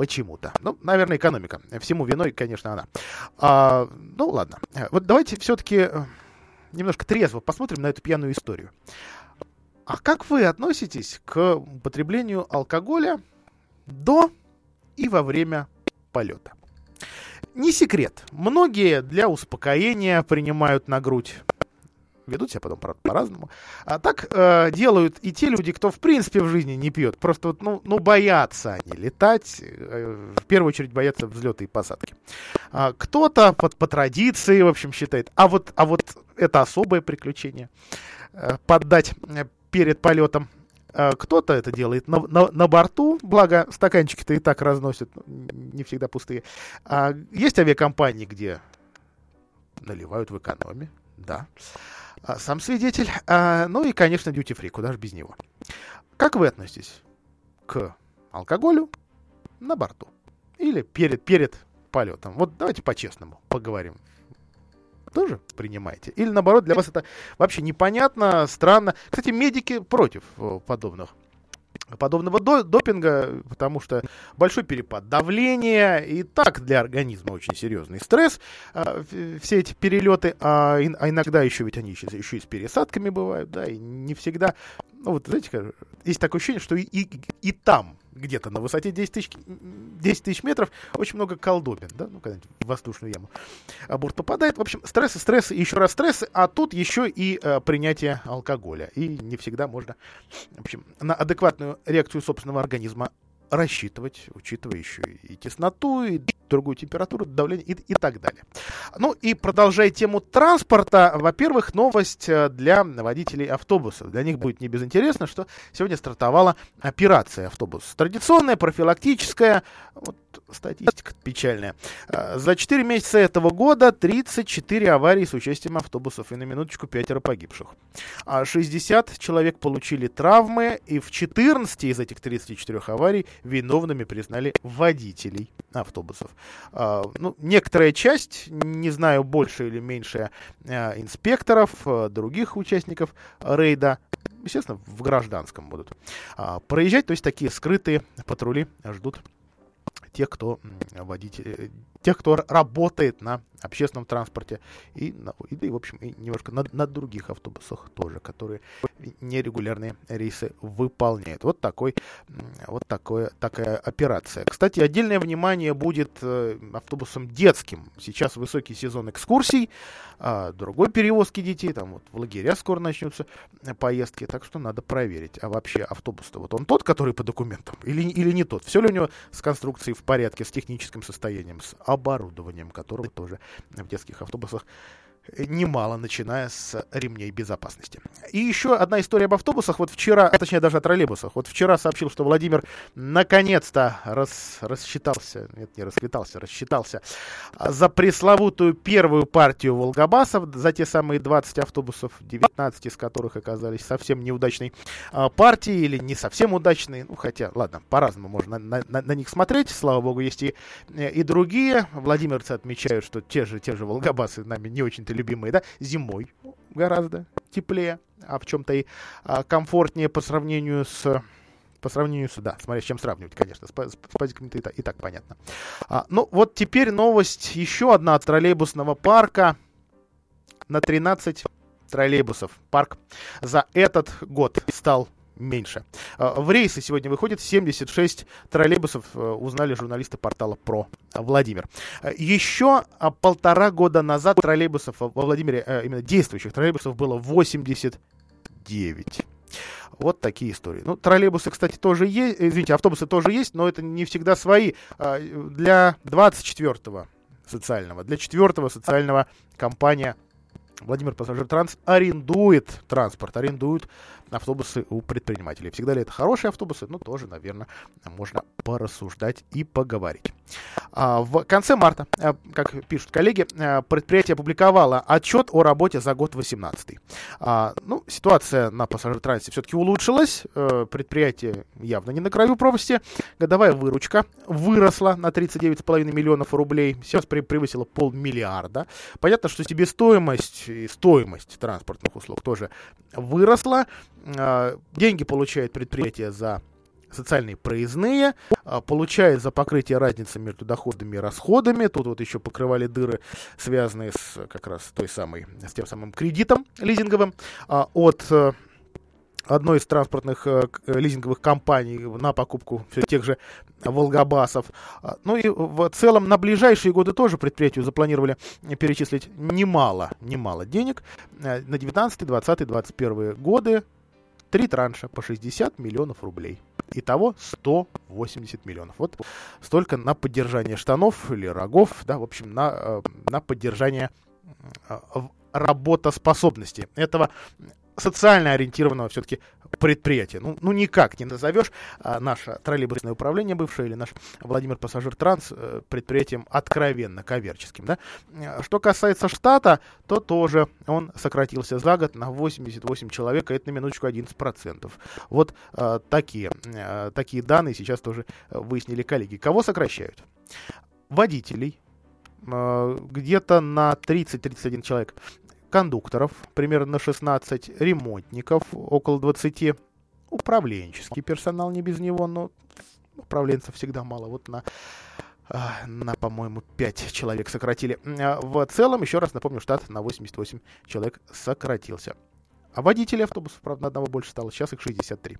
Почему-то. Ну, наверное, экономика. Всему виной, конечно, она. А, ну, ладно. Вот давайте все-таки э, немножко трезво посмотрим на эту пьяную историю. А как вы относитесь к употреблению алкоголя до и во время полета? Не секрет. Многие для успокоения принимают на грудь ведут себя потом, по-разному. А так э, делают и те люди, кто в принципе в жизни не пьет. Просто вот, ну, ну боятся они летать, э, в первую очередь боятся взлета и посадки. А, кто-то под, по традиции, в общем, считает, а вот, а вот это особое приключение, э, поддать э, перед полетом. А, кто-то это делает на, на, на борту, благо стаканчики-то и так разносят, не всегда пустые. А, есть авиакомпании, где наливают в экономе, да. А, сам свидетель. А, ну и, конечно, duty free, куда же без него. Как вы относитесь к алкоголю на борту? Или перед, перед полетом? Вот давайте по-честному поговорим. Тоже принимаете? Или наоборот, для вас это вообще непонятно, странно? Кстати, медики против э, подобных подобного до допинга, потому что большой перепад давления и так для организма очень серьезный стресс. А, все эти перелеты, а, а иногда еще ведь они еще, еще и с пересадками бывают, да, и не всегда. Ну вот, знаете, есть такое ощущение, что и, и, и там где-то на высоте 10 тысяч, 10 тысяч метров очень много колдобин, да, ну, когда-нибудь в воздушную яму а борт попадает. В общем, стрессы, стрессы, еще раз стрессы, а тут еще и э, принятие алкоголя. И не всегда можно, в общем, на адекватную реакцию собственного организма рассчитывать, учитывая еще и тесноту, и другую температуру, давление и, и так далее. Ну и продолжая тему транспорта, во-первых, новость э, для водителей автобусов. Для них будет не безинтересно, что сегодня стартовала операция автобус. Традиционная, профилактическая, вот статистика печальная. Э, за 4 месяца этого года 34 аварии с участием автобусов и на минуточку пятеро погибших. А 60 человек получили травмы, и в 14 из этих 34 аварий виновными признали водителей автобусов. А, ну, некоторая часть, не знаю, больше или меньше а, инспекторов, а, других участников рейда, естественно, в гражданском будут проезжать, то есть такие скрытые патрули ждут тех, кто водитель, э, тех, кто работает на общественном транспорте и, и, и в общем, и немножко на, на других автобусах тоже, которые нерегулярные рейсы выполняют. Вот такой, вот такое, такая операция. Кстати, отдельное внимание будет э, автобусам детским. Сейчас высокий сезон экскурсий, а другой перевозки детей, там вот в лагеря скоро начнутся поездки, так что надо проверить. А вообще автобус-то вот он тот, который по документам, или, или не тот? Все ли у него с конструкцией в порядке, с техническим состоянием, с оборудованием, которого тоже в детских автобусах немало, начиная с ремней безопасности. И еще одна история об автобусах. Вот вчера, а точнее даже о троллейбусах. Вот вчера сообщил, что Владимир наконец-то рас, рассчитался, нет, не расквитался, рассчитался за пресловутую первую партию волгобасов, за те самые 20 автобусов, 19 из которых оказались совсем неудачной а, партией или не совсем удачной. Ну, хотя, ладно, по-разному можно на, на, на них смотреть. Слава богу, есть и, и другие. Владимирцы отмечают, что те же, те же волгобасы нами не очень-то любимые, да, зимой гораздо теплее, а в чем-то и а, комфортнее по сравнению с по сравнению с, да, смотря с чем сравнивать, конечно, с, с, с пазиками-то и, и так понятно. А, ну, вот теперь новость еще одна от троллейбусного парка на 13 троллейбусов. Парк за этот год стал меньше. А, в рейсы сегодня выходит 76 троллейбусов, э, узнали журналисты портала ПРО Владимир. А, Еще а, полтора года назад троллейбусов во Владимире, э, именно действующих троллейбусов, было 89. Вот такие истории. Ну, троллейбусы, кстати, тоже есть, извините, автобусы тоже есть, но это не всегда свои. Для 24-го социального, для 4-го социального компания Владимир Пассажир Транс арендует транспорт, арендует автобусы у предпринимателей. Всегда ли это хорошие автобусы? Ну, тоже, наверное, можно порассуждать и поговорить. А, в конце марта, а, как пишут коллеги, а, предприятие опубликовало отчет о работе за год 2018. А, ну, ситуация на пассажир-трансе все-таки улучшилась. А, предприятие явно не на краю пропасти. Годовая выручка выросла на 39,5 миллионов рублей. Сейчас превысила полмиллиарда. Понятно, что себестоимость и стоимость транспортных услуг тоже выросла. А, деньги получает предприятие за социальные проездные, а, получает за покрытие разницы между доходами и расходами. Тут вот еще покрывали дыры, связанные с как раз той самой, с тем самым кредитом лизинговым а, от э, одной из транспортных э, лизинговых компаний на покупку все тех же Волгобасов. Ну и в целом на ближайшие годы тоже предприятию запланировали перечислить немало, немало денег. Э, на 19, 20, 21 годы Три транша по 60 миллионов рублей. Итого 180 миллионов. Вот столько на поддержание штанов или рогов, да, в общем, на, э, на поддержание э, работоспособности этого социально ориентированного все-таки предприятия. Ну, ну никак не назовешь а, наше троллейбусное управление бывшее или наш Владимир Пассажир Транс э, предприятием откровенно коммерческим. Да? Что касается штата, то тоже он сократился за год на 88 человек, а это на минуточку 11%. Вот а, такие, а, такие данные сейчас тоже выяснили коллеги. Кого сокращают? Водителей, где-то на 30-31 человек кондукторов примерно 16, ремонтников около 20, управленческий персонал не без него, но управленцев всегда мало. Вот на а, на, по-моему, 5 человек сократили. А, в целом, еще раз напомню, штат на 88 человек сократился. А водителей автобусов, правда, на одного больше стало, сейчас их 63.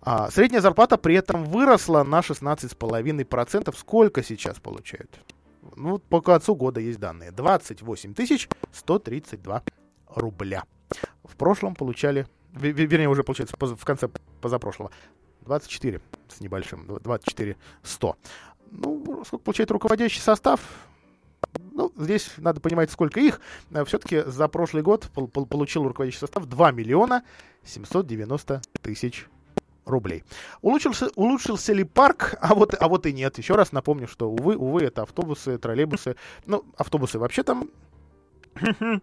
А, средняя зарплата при этом выросла на 16,5%. Сколько сейчас получают? Ну, по концу года есть данные. 28 тысяч 132 рубля. В прошлом получали, вернее, уже получается в конце позапрошлого, 24 с небольшим, 24 100. Ну, сколько получает руководящий состав? Ну, здесь надо понимать, сколько их. Все-таки за прошлый год получил руководящий состав 2 миллиона 790 тысяч рублей. Улучшился, улучшился ли парк? А вот, а вот и нет. Еще раз напомню, что, увы, увы, это автобусы, троллейбусы. Ну, автобусы вообще там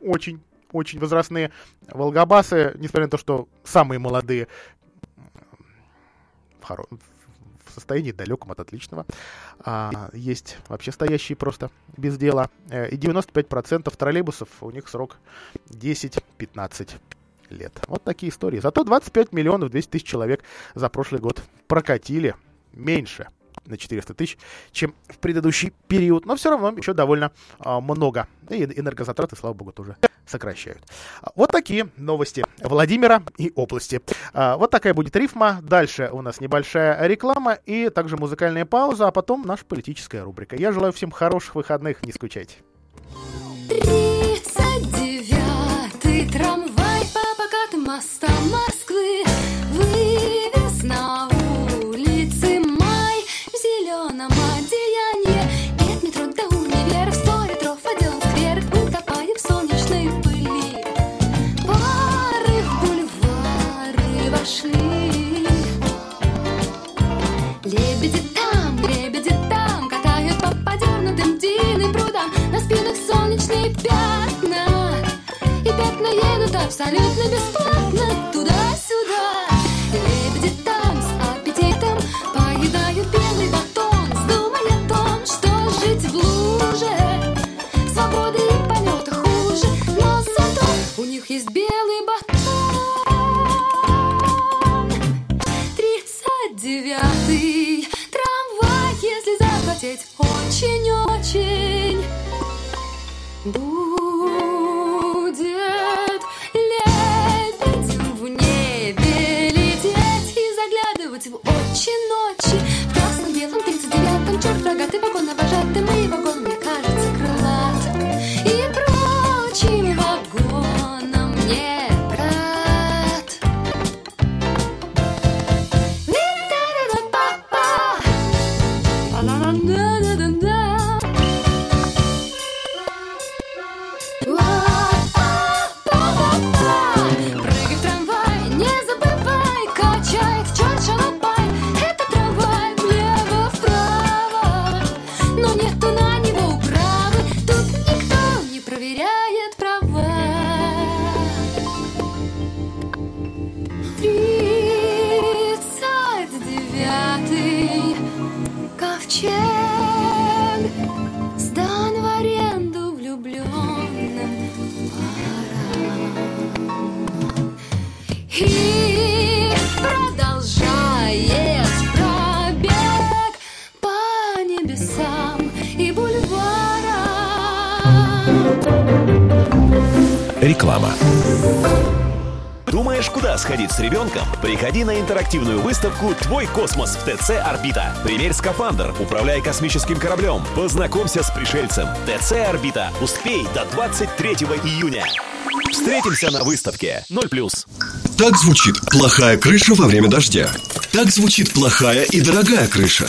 очень, очень возрастные. Волгобасы, несмотря на то, что самые молодые, в, хоро... в состоянии далеком от отличного. А, есть вообще стоящие просто без дела. Э, и 95% троллейбусов, у них срок 10-15 лет. Вот такие истории. Зато 25 миллионов 200 тысяч человек за прошлый год прокатили меньше на 400 тысяч, чем в предыдущий период. Но все равно еще довольно а, много. И энергозатраты, слава богу, тоже сокращают. Вот такие новости Владимира и области. А, вот такая будет рифма. Дальше у нас небольшая реклама и также музыкальная пауза, а потом наша политическая рубрика. Я желаю всем хороших выходных, не скучайте. stop. Абсолютно бесплатно. Сходить с ребенком? Приходи на интерактивную выставку «Твой космос» в ТЦ «Орбита». Примерь скафандр, управляй космическим кораблем, познакомься с пришельцем. ТЦ «Орбита». Успей до 23 июня. Встретимся на выставке 0+. Так звучит плохая крыша во время дождя. Так звучит плохая и дорогая крыша.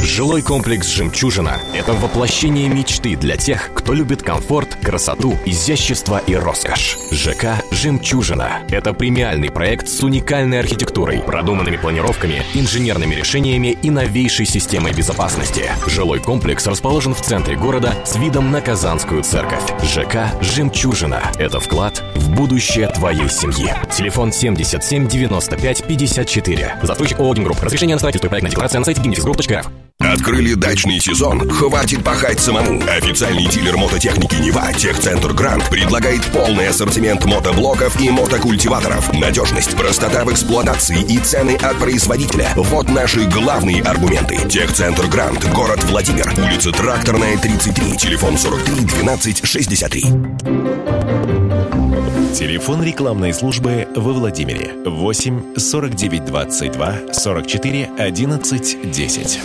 Жилой комплекс «Жемчужина» — это воплощение мечты для тех, кто любит комфорт, красоту, изящество и роскошь. ЖК «Жемчужина» — это премиальный проект с уникальной архитектурой, продуманными планировками, инженерными решениями и новейшей системой безопасности. Жилой комплекс расположен в центре города с видом на Казанскую церковь. ЖК «Жемчужина» — это вклад в будущее твоей семьи. Телефон 77 95 54. Застройщик ООО «Гимгрупп». Разрешение на строительство и проектная декларация на сайте gimnifisgroup.rf. Открыли дачный сезон? Хватит пахать самому. Официальный дилер мототехники «Нева» Техцентр Грант предлагает полный ассортимент мотоблоков и мотокультиваторов. Надежность, простота в эксплуатации и цены от производителя. Вот наши главные аргументы. Техцентр Грант, город Владимир, улица Тракторная, 33, телефон 43 12 63. Телефон рекламной службы во Владимире 8 49 22 44 11 10.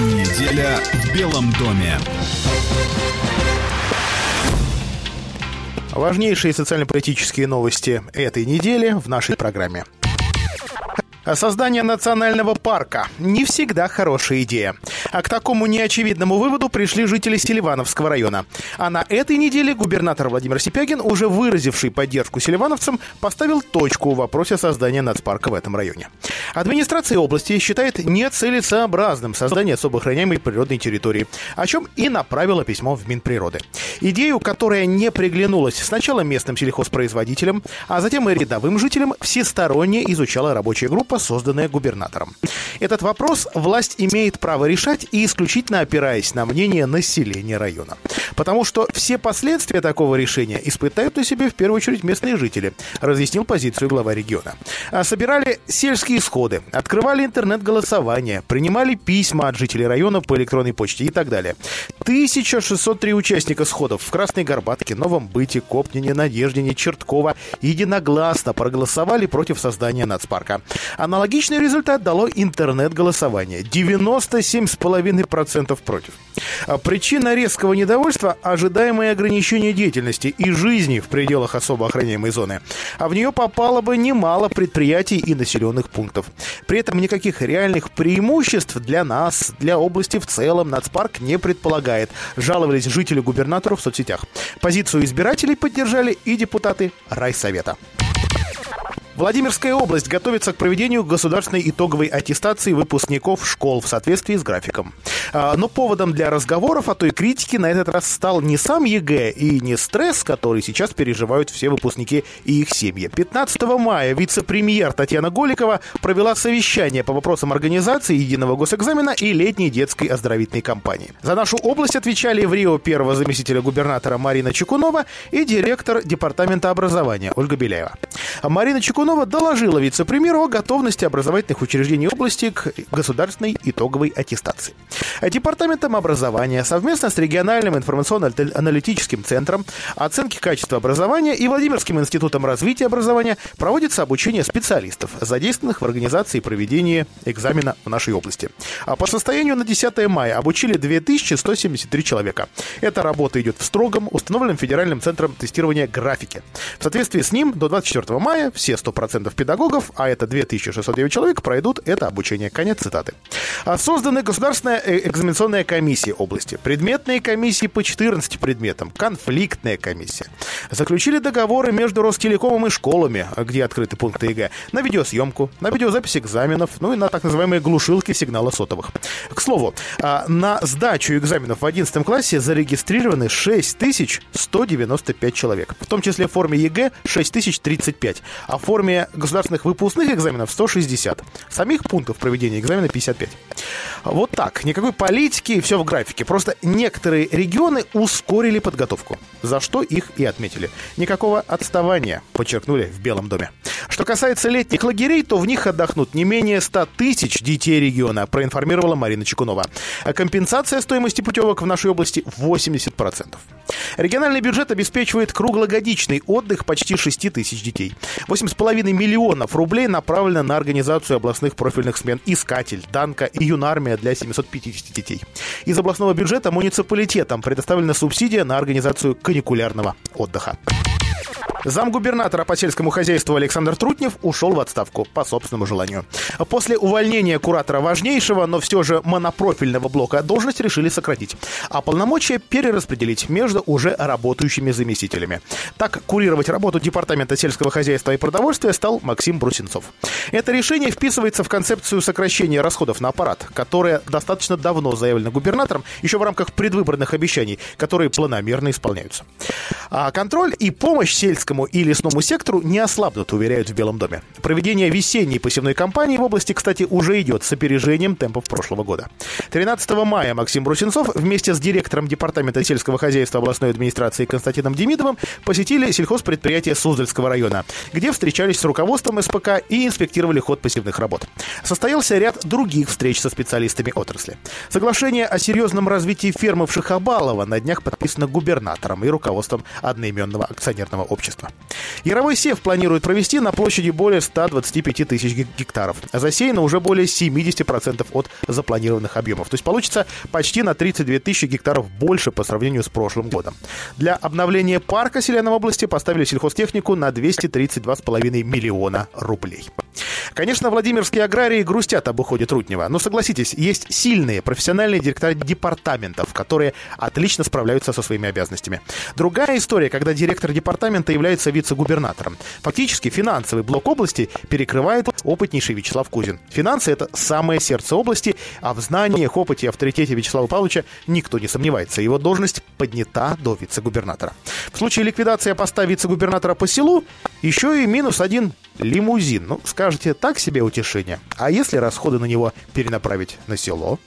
Неделя в Белом доме. Важнейшие социально-политические новости этой недели в нашей программе. Создание национального парка не всегда хорошая идея. А к такому неочевидному выводу пришли жители Селивановского района. А на этой неделе губернатор Владимир Сипягин, уже выразивший поддержку селивановцам, поставил точку в вопросе создания нацпарка в этом районе. Администрация области считает нецелесообразным создание особо охраняемой природной территории, о чем и направила письмо в Минприроды. Идею, которая не приглянулась сначала местным сельхозпроизводителям, а затем и рядовым жителям, всесторонне изучала рабочая группа, созданная губернатором. Этот вопрос власть имеет право решать и исключительно опираясь на мнение населения района. Потому что все последствия такого решения испытают на себе в первую очередь местные жители, разъяснил позицию глава региона. А собирали сельские сходы, открывали интернет-голосование, принимали письма от жителей района по электронной почте и так далее. 1603 участника сходов в Красной Горбатке, Новом Быте, Копнине, Надеждине, Чертково единогласно проголосовали против создания нацпарка. Аналогичный результат дало интернет-голосование. 97,5% против. А Причина резкого недовольства – ожидаемое ограничение деятельности и жизни в пределах особо охраняемой зоны. А в нее попало бы немало предприятий и населенных пунктов. При этом никаких реальных преимуществ для нас, для области в целом нацпарк не предполагает. Жаловались жители губернатору в соцсетях. Позицию избирателей поддержали и депутаты райсовета. Владимирская область готовится к проведению государственной итоговой аттестации выпускников школ в соответствии с графиком. А, Но поводом для разговоров, а то и критики на этот раз стал не сам ЕГЭ и не стресс, который сейчас переживают все выпускники и их семьи. 15 мая вице-премьер Татьяна Голикова провела совещание по вопросам организации единого госэкзамена и летней детской оздоровительной кампании. За нашу область отвечали врио первого заместителя губернатора Марина Чекунова и директор департамента образования Ольга Беляева. Марина Чекунова доложила вице-премьеру о готовности образовательных учреждений области к государственной итоговой аттестации. Департаментом образования совместно с региональным информационно-аналитическим центром оценки качества образования и Владимирским институтом развития образования проводится обучение специалистов, задействованных в организации и проведении экзамена в нашей области. А по состоянию на 10 мая обучили 2173 человека. Эта работа идет в строгом, установленном федеральным центром тестирования графике. В соответствии с ним до 24 мая все 100 90% педагогов, а это 2609 человек, пройдут это обучение. Конец цитаты. А Созданы государственная э, экзаменационная комиссия области, предметные комиссии по 14 предметам, конфликтная комиссия. Заключили договоры между Ростелекомом и школами, где открыты пункты ЕГЭ, на видеосъемку, на видеозапись экзаменов, ну и на так называемые глушилки сигнала сотовых. К слову, а, на сдачу экзаменов в 11 классе зарегистрированы 6195 человек, в том числе в форме ЕГЭ 6035, а в форме государственных выпускных экзаменов 160. Самих пунктов проведения экзамена 55. Вот так. Никакой политики, все в графике. Просто некоторые регионы ускорили подготовку, за что их и отметили. Никакого отставания, подчеркнули в Белом доме. Что касается летних лагерей, то в них отдохнут не менее 100 тысяч детей региона, проинформировала Марина Чекунова. А компенсация стоимости путевок в нашей области 80%. Региональный бюджет обеспечивает круглогодичный отдых почти 6 тысяч детей. 8,5 миллионов рублей направлено на организацию областных профильных смен «Искатель», «Данка» и «Юнармия» для 750 детей. Из областного бюджета муниципалитетам предоставлена субсидия на организацию каникулярного отдыха. Замгубернатора по сельскому хозяйству Александр Трутнев ушел в отставку по собственному желанию. После увольнения куратора важнейшего, но все же монопрофильного блока должность решили сократить, а полномочия перераспределить между уже работающими заместителями. Так, курировать работу Департамента сельского хозяйства и продовольствия стал Максим Брусенцов. Это решение вписывается в концепцию сокращения расходов на аппарат, которая достаточно давно заявлена губернатором, еще в рамках предвыборных обещаний, которые планомерно исполняются. А контроль и помощь сельскому и лесному сектору не ослабнут, уверяют в Белом доме. Проведение весенней посевной кампании в области, кстати, уже идет с опережением темпов прошлого года. 13 мая Максим Брусенцов вместе с директором Департамента сельского хозяйства областной администрации Константином Демидовым посетили сельхозпредприятие Суздальского района, где встречались с руководством СПК и инспектировали ход посевных работ. Состоялся ряд других встреч со специалистами отрасли. Соглашение о серьезном развитии фермы в Шихабалово на днях подписано губернатором и руководством одноименного акционерного общества. Яровой сев планирует провести на площади более 125 тысяч гектаров. Засеяно уже более 70% от запланированных объемов. То есть получится почти на 32 тысячи гектаров больше по сравнению с прошлым годом. Для обновления парка Селена в области поставили сельхозтехнику на 232,5 миллиона рублей. Конечно, Владимирские аграрии грустят об уходе Трутнева, но согласитесь, есть сильные профессиональные директора департаментов, которые отлично справляются со своими обязанностями. Другая история, когда директор департамента является вице-губернатором. Фактически финансовый блок области перекрывает опытнейший Вячеслав Кузин. Финансы – это самое сердце области, а в знаниях, опыте и авторитете Вячеслава Павловича никто не сомневается. Его должность поднята до вице-губернатора. В случае ликвидации поста вице-губернатора по селу еще и минус один лимузин. Ну, скажете, так себе утешение. А если расходы на него перенаправить на село?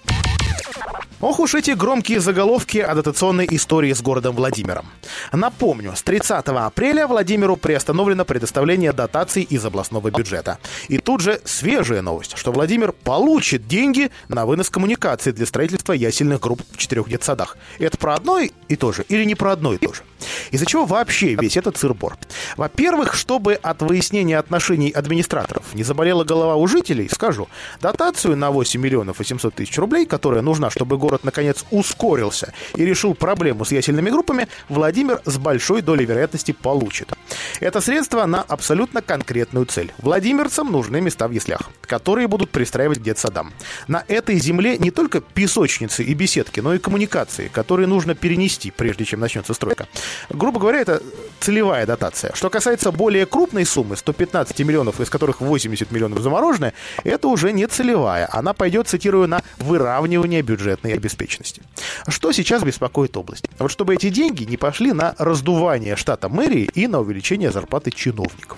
Ох уж эти громкие заголовки о дотационной истории с городом Владимиром. Напомню, с 30 апреля Владимиру приостановлено предоставление дотаций из областного бюджета. И тут же свежая новость, что Владимир получит деньги на вынос коммуникаций для строительства ясельных групп в четырех детсадах. Это про одно и то же или не про одно и то же? Из-за чего вообще весь этот сырбор? Во-первых, чтобы от выяснения отношений администраторов не заболела голова у жителей, скажу, дотацию на 8 миллионов 800 тысяч рублей, которая нужна, чтобы город наконец ускорился и решил проблему с ясельными группами, Владимир с большой долей вероятности получит. Это средство на абсолютно конкретную цель. Владимирцам нужны места в яслях, которые будут пристраивать к детсадам. На этой земле не только песочницы и беседки, но и коммуникации, которые нужно перенести, прежде чем начнется стройка. Грубо говоря, это целевая дотация. Что касается более крупной суммы, 115 миллионов, из которых 80 миллионов заморожены, это уже не целевая. Она пойдет, цитирую, на выравнивание бюджетной обеспеченности. Что сейчас беспокоит область? Вот чтобы эти деньги не пошли на раздувание штата мэрии и на увеличение зарплаты чиновников.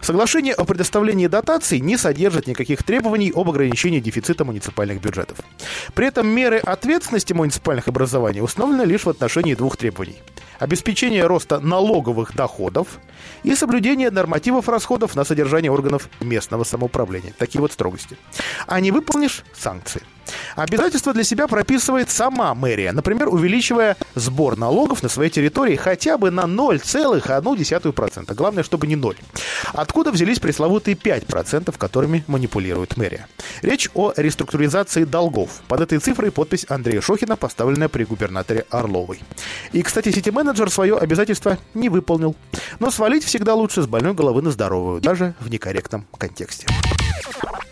Соглашение о предоставлении дотаций не содержит никаких требований об ограничении дефицита муниципальных бюджетов. При этом меры ответственности муниципальных образований установлены лишь в отношении двух требований. Обеспечение роста налоговых доходов и соблюдение нормативов расходов на содержание органов местного самоуправления. Такие вот строгости. А не выполнишь – санкции. Обязательства для себя прописывает сама мэрия, например, увеличивая сбор налогов на своей территории хотя бы на 0,1%. Главное, чтобы не ноль. Откуда взялись пресловутые 5%, которыми манипулирует мэрия? Речь о реструктуризации долгов. Под этой цифрой подпись Андрея Шохина, поставленная при губернаторе Орловой. И, кстати, сити-менеджер свое обязательство не выполнил. Но свалить всегда лучше с больной головы на здоровую, даже в некорректном контексте.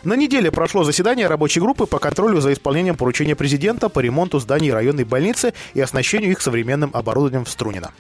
На неделе прошло заседание рабочей группы по контролю за исполнением поручения президента по ремонту зданий районной больницы и оснащению их современным оборудованием в Струнино.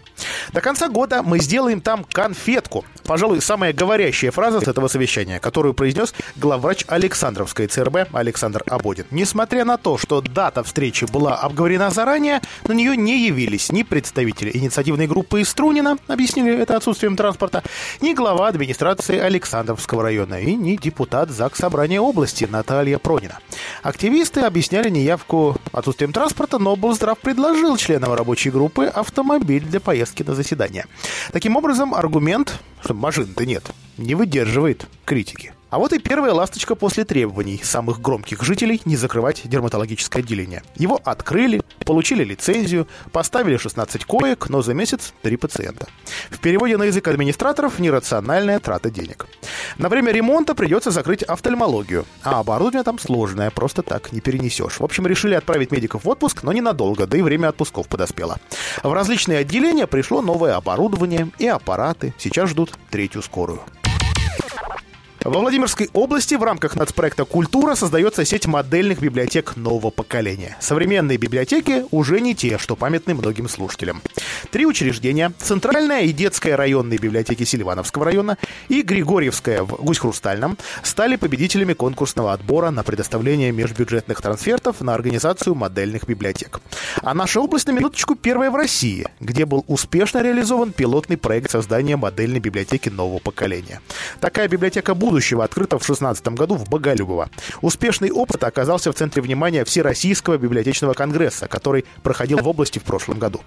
До конца года мы сделаем там конфетку. Пожалуй, самая говорящая фраза с этого совещания, которую произнес главврач Александровской ЦРБ Александр Абодин. Несмотря на то, что дата встречи была обговорена заранее, на нее не явились ни представители инициативной группы из Струнина, объяснили это отсутствием транспорта, ни глава администрации Александровского района и ни депутат ЗАГС Собрания области Наталья Пронина. Активисты объясняли неявку отсутствием транспорта, но Облздрав предложил членам рабочей группы автомобиль для поездки на заседание. Таким образом, аргумент, что машин-то нет, не выдерживает критики. А вот и первая ласточка после требований самых громких жителей не закрывать дерматологическое отделение. Его открыли, получили лицензию, поставили 16 коек, но за месяц 3 пациента. В переводе на язык администраторов нерациональная трата денег. На время ремонта придется закрыть офтальмологию, а оборудование там сложное, просто так не перенесешь. В общем, решили отправить медиков в отпуск, но ненадолго, да и время отпусков подоспело. В различные отделения пришло новое оборудование и аппараты. Сейчас ждут третью скорую. Во Владимирской области в рамках нацпроекта «Культура» создается сеть модельных библиотек нового поколения. Современные библиотеки уже не те, что памятны многим слушателям. Три учреждения – Центральная и Детская районные библиотеки Селивановского района и Григорьевская в Гусь-Хрустальном стали победителями конкурсного отбора на предоставление межбюджетных трансфертов на организацию модельных библиотек. А наша область, на минуточку, первая в России, где был успешно реализован пилотный проект создания модельной библиотеки нового поколения. Такая библиотека будущего открыта в 2016 году в Боголюбово. Успешный опыт оказался в центре внимания Всероссийского библиотечного конгресса, который проходил в области в прошлом году.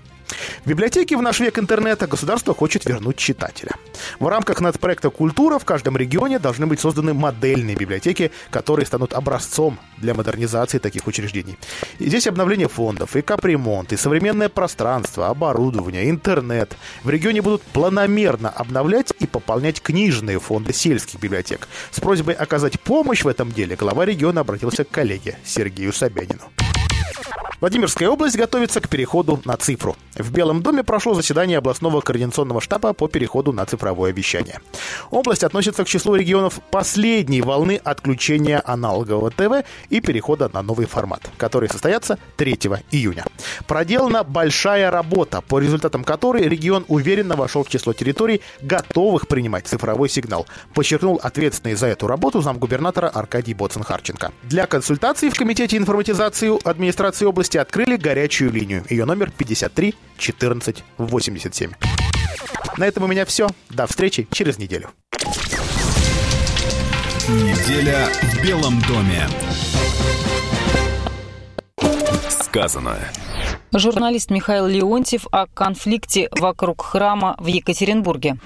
В библиотеке в наш век интернета государство хочет вернуть читателя. В рамках нацпроекта «Культура» в каждом регионе должны быть созданы модельные библиотеки, которые станут образцом для модернизации таких учреждений. И здесь обновление фондов, и капремонт, и современное пространство, оборудование, интернет. В регионе будут планомерно обновлять и пополнять книжные фонды сельских библиотек. С просьбой оказать помощь в этом деле глава региона обратился к коллеге Сергею Собянину. Владимирская область готовится к переходу на цифру. В Белом доме прошло заседание областного координационного штаба по переходу на цифровое вещание. Область относится к числу регионов последней волны отключения аналогового ТВ и перехода на новый формат, который состоятся 3 июня. Проделана большая работа, по результатам которой регион уверенно вошел в число территорий, готовых принимать цифровой сигнал, подчеркнул ответственный за эту работу замгубернатора Аркадий Боцин-Харченко. Для консультаций в Комитете информатизации администрации области открыли горячую линию. Ее номер 53 14 87. На этом у меня все. До встречи через неделю. Неделя в Белом доме. Сказано. Журналист Михаил Леонтьев о конфликте вокруг храма в Екатеринбурге.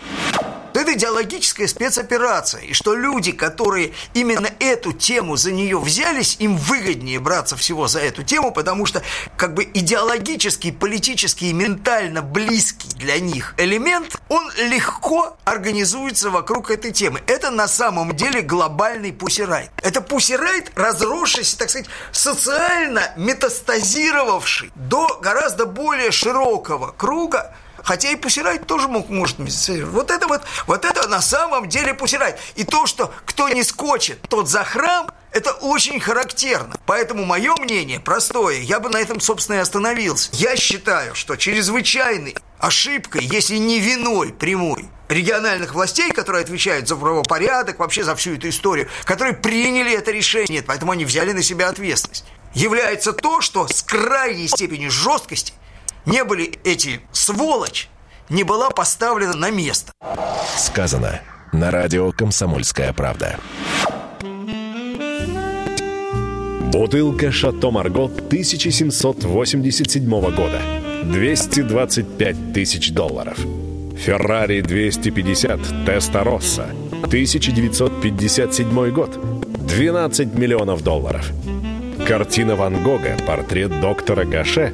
Это идеологическая спецоперация, и что люди, которые именно эту тему за нее взялись, им выгоднее браться всего за эту тему, потому что как бы идеологический, политический и ментально близкий для них элемент, он легко организуется вокруг этой темы. Это на самом деле глобальный пусирайт. Это пусирайт, разросшийся, так сказать, социально метастазировавший до гораздо более широкого круга Хотя и Пусирайт тоже мог, может мистицировать. Вот это вот, вот это на самом деле Пусирайт. И то, что кто не скочит, тот за храм, это очень характерно. Поэтому мое мнение простое. Я бы на этом, собственно, и остановился. Я считаю, что чрезвычайной ошибкой, если не виной прямой, региональных властей, которые отвечают за правопорядок, вообще за всю эту историю, которые приняли это решение, поэтому они взяли на себя ответственность, является то, что с крайней степенью жесткости не были эти сволочь, не была поставлена на место. Сказано на радио «Комсомольская правда». Бутылка «Шато Марго» 1787 года. 225 тысяч долларов. Феррари 250 Теста Росса. 1957 год. 12 миллионов долларов. Картина Ван Гога «Портрет доктора Гаше»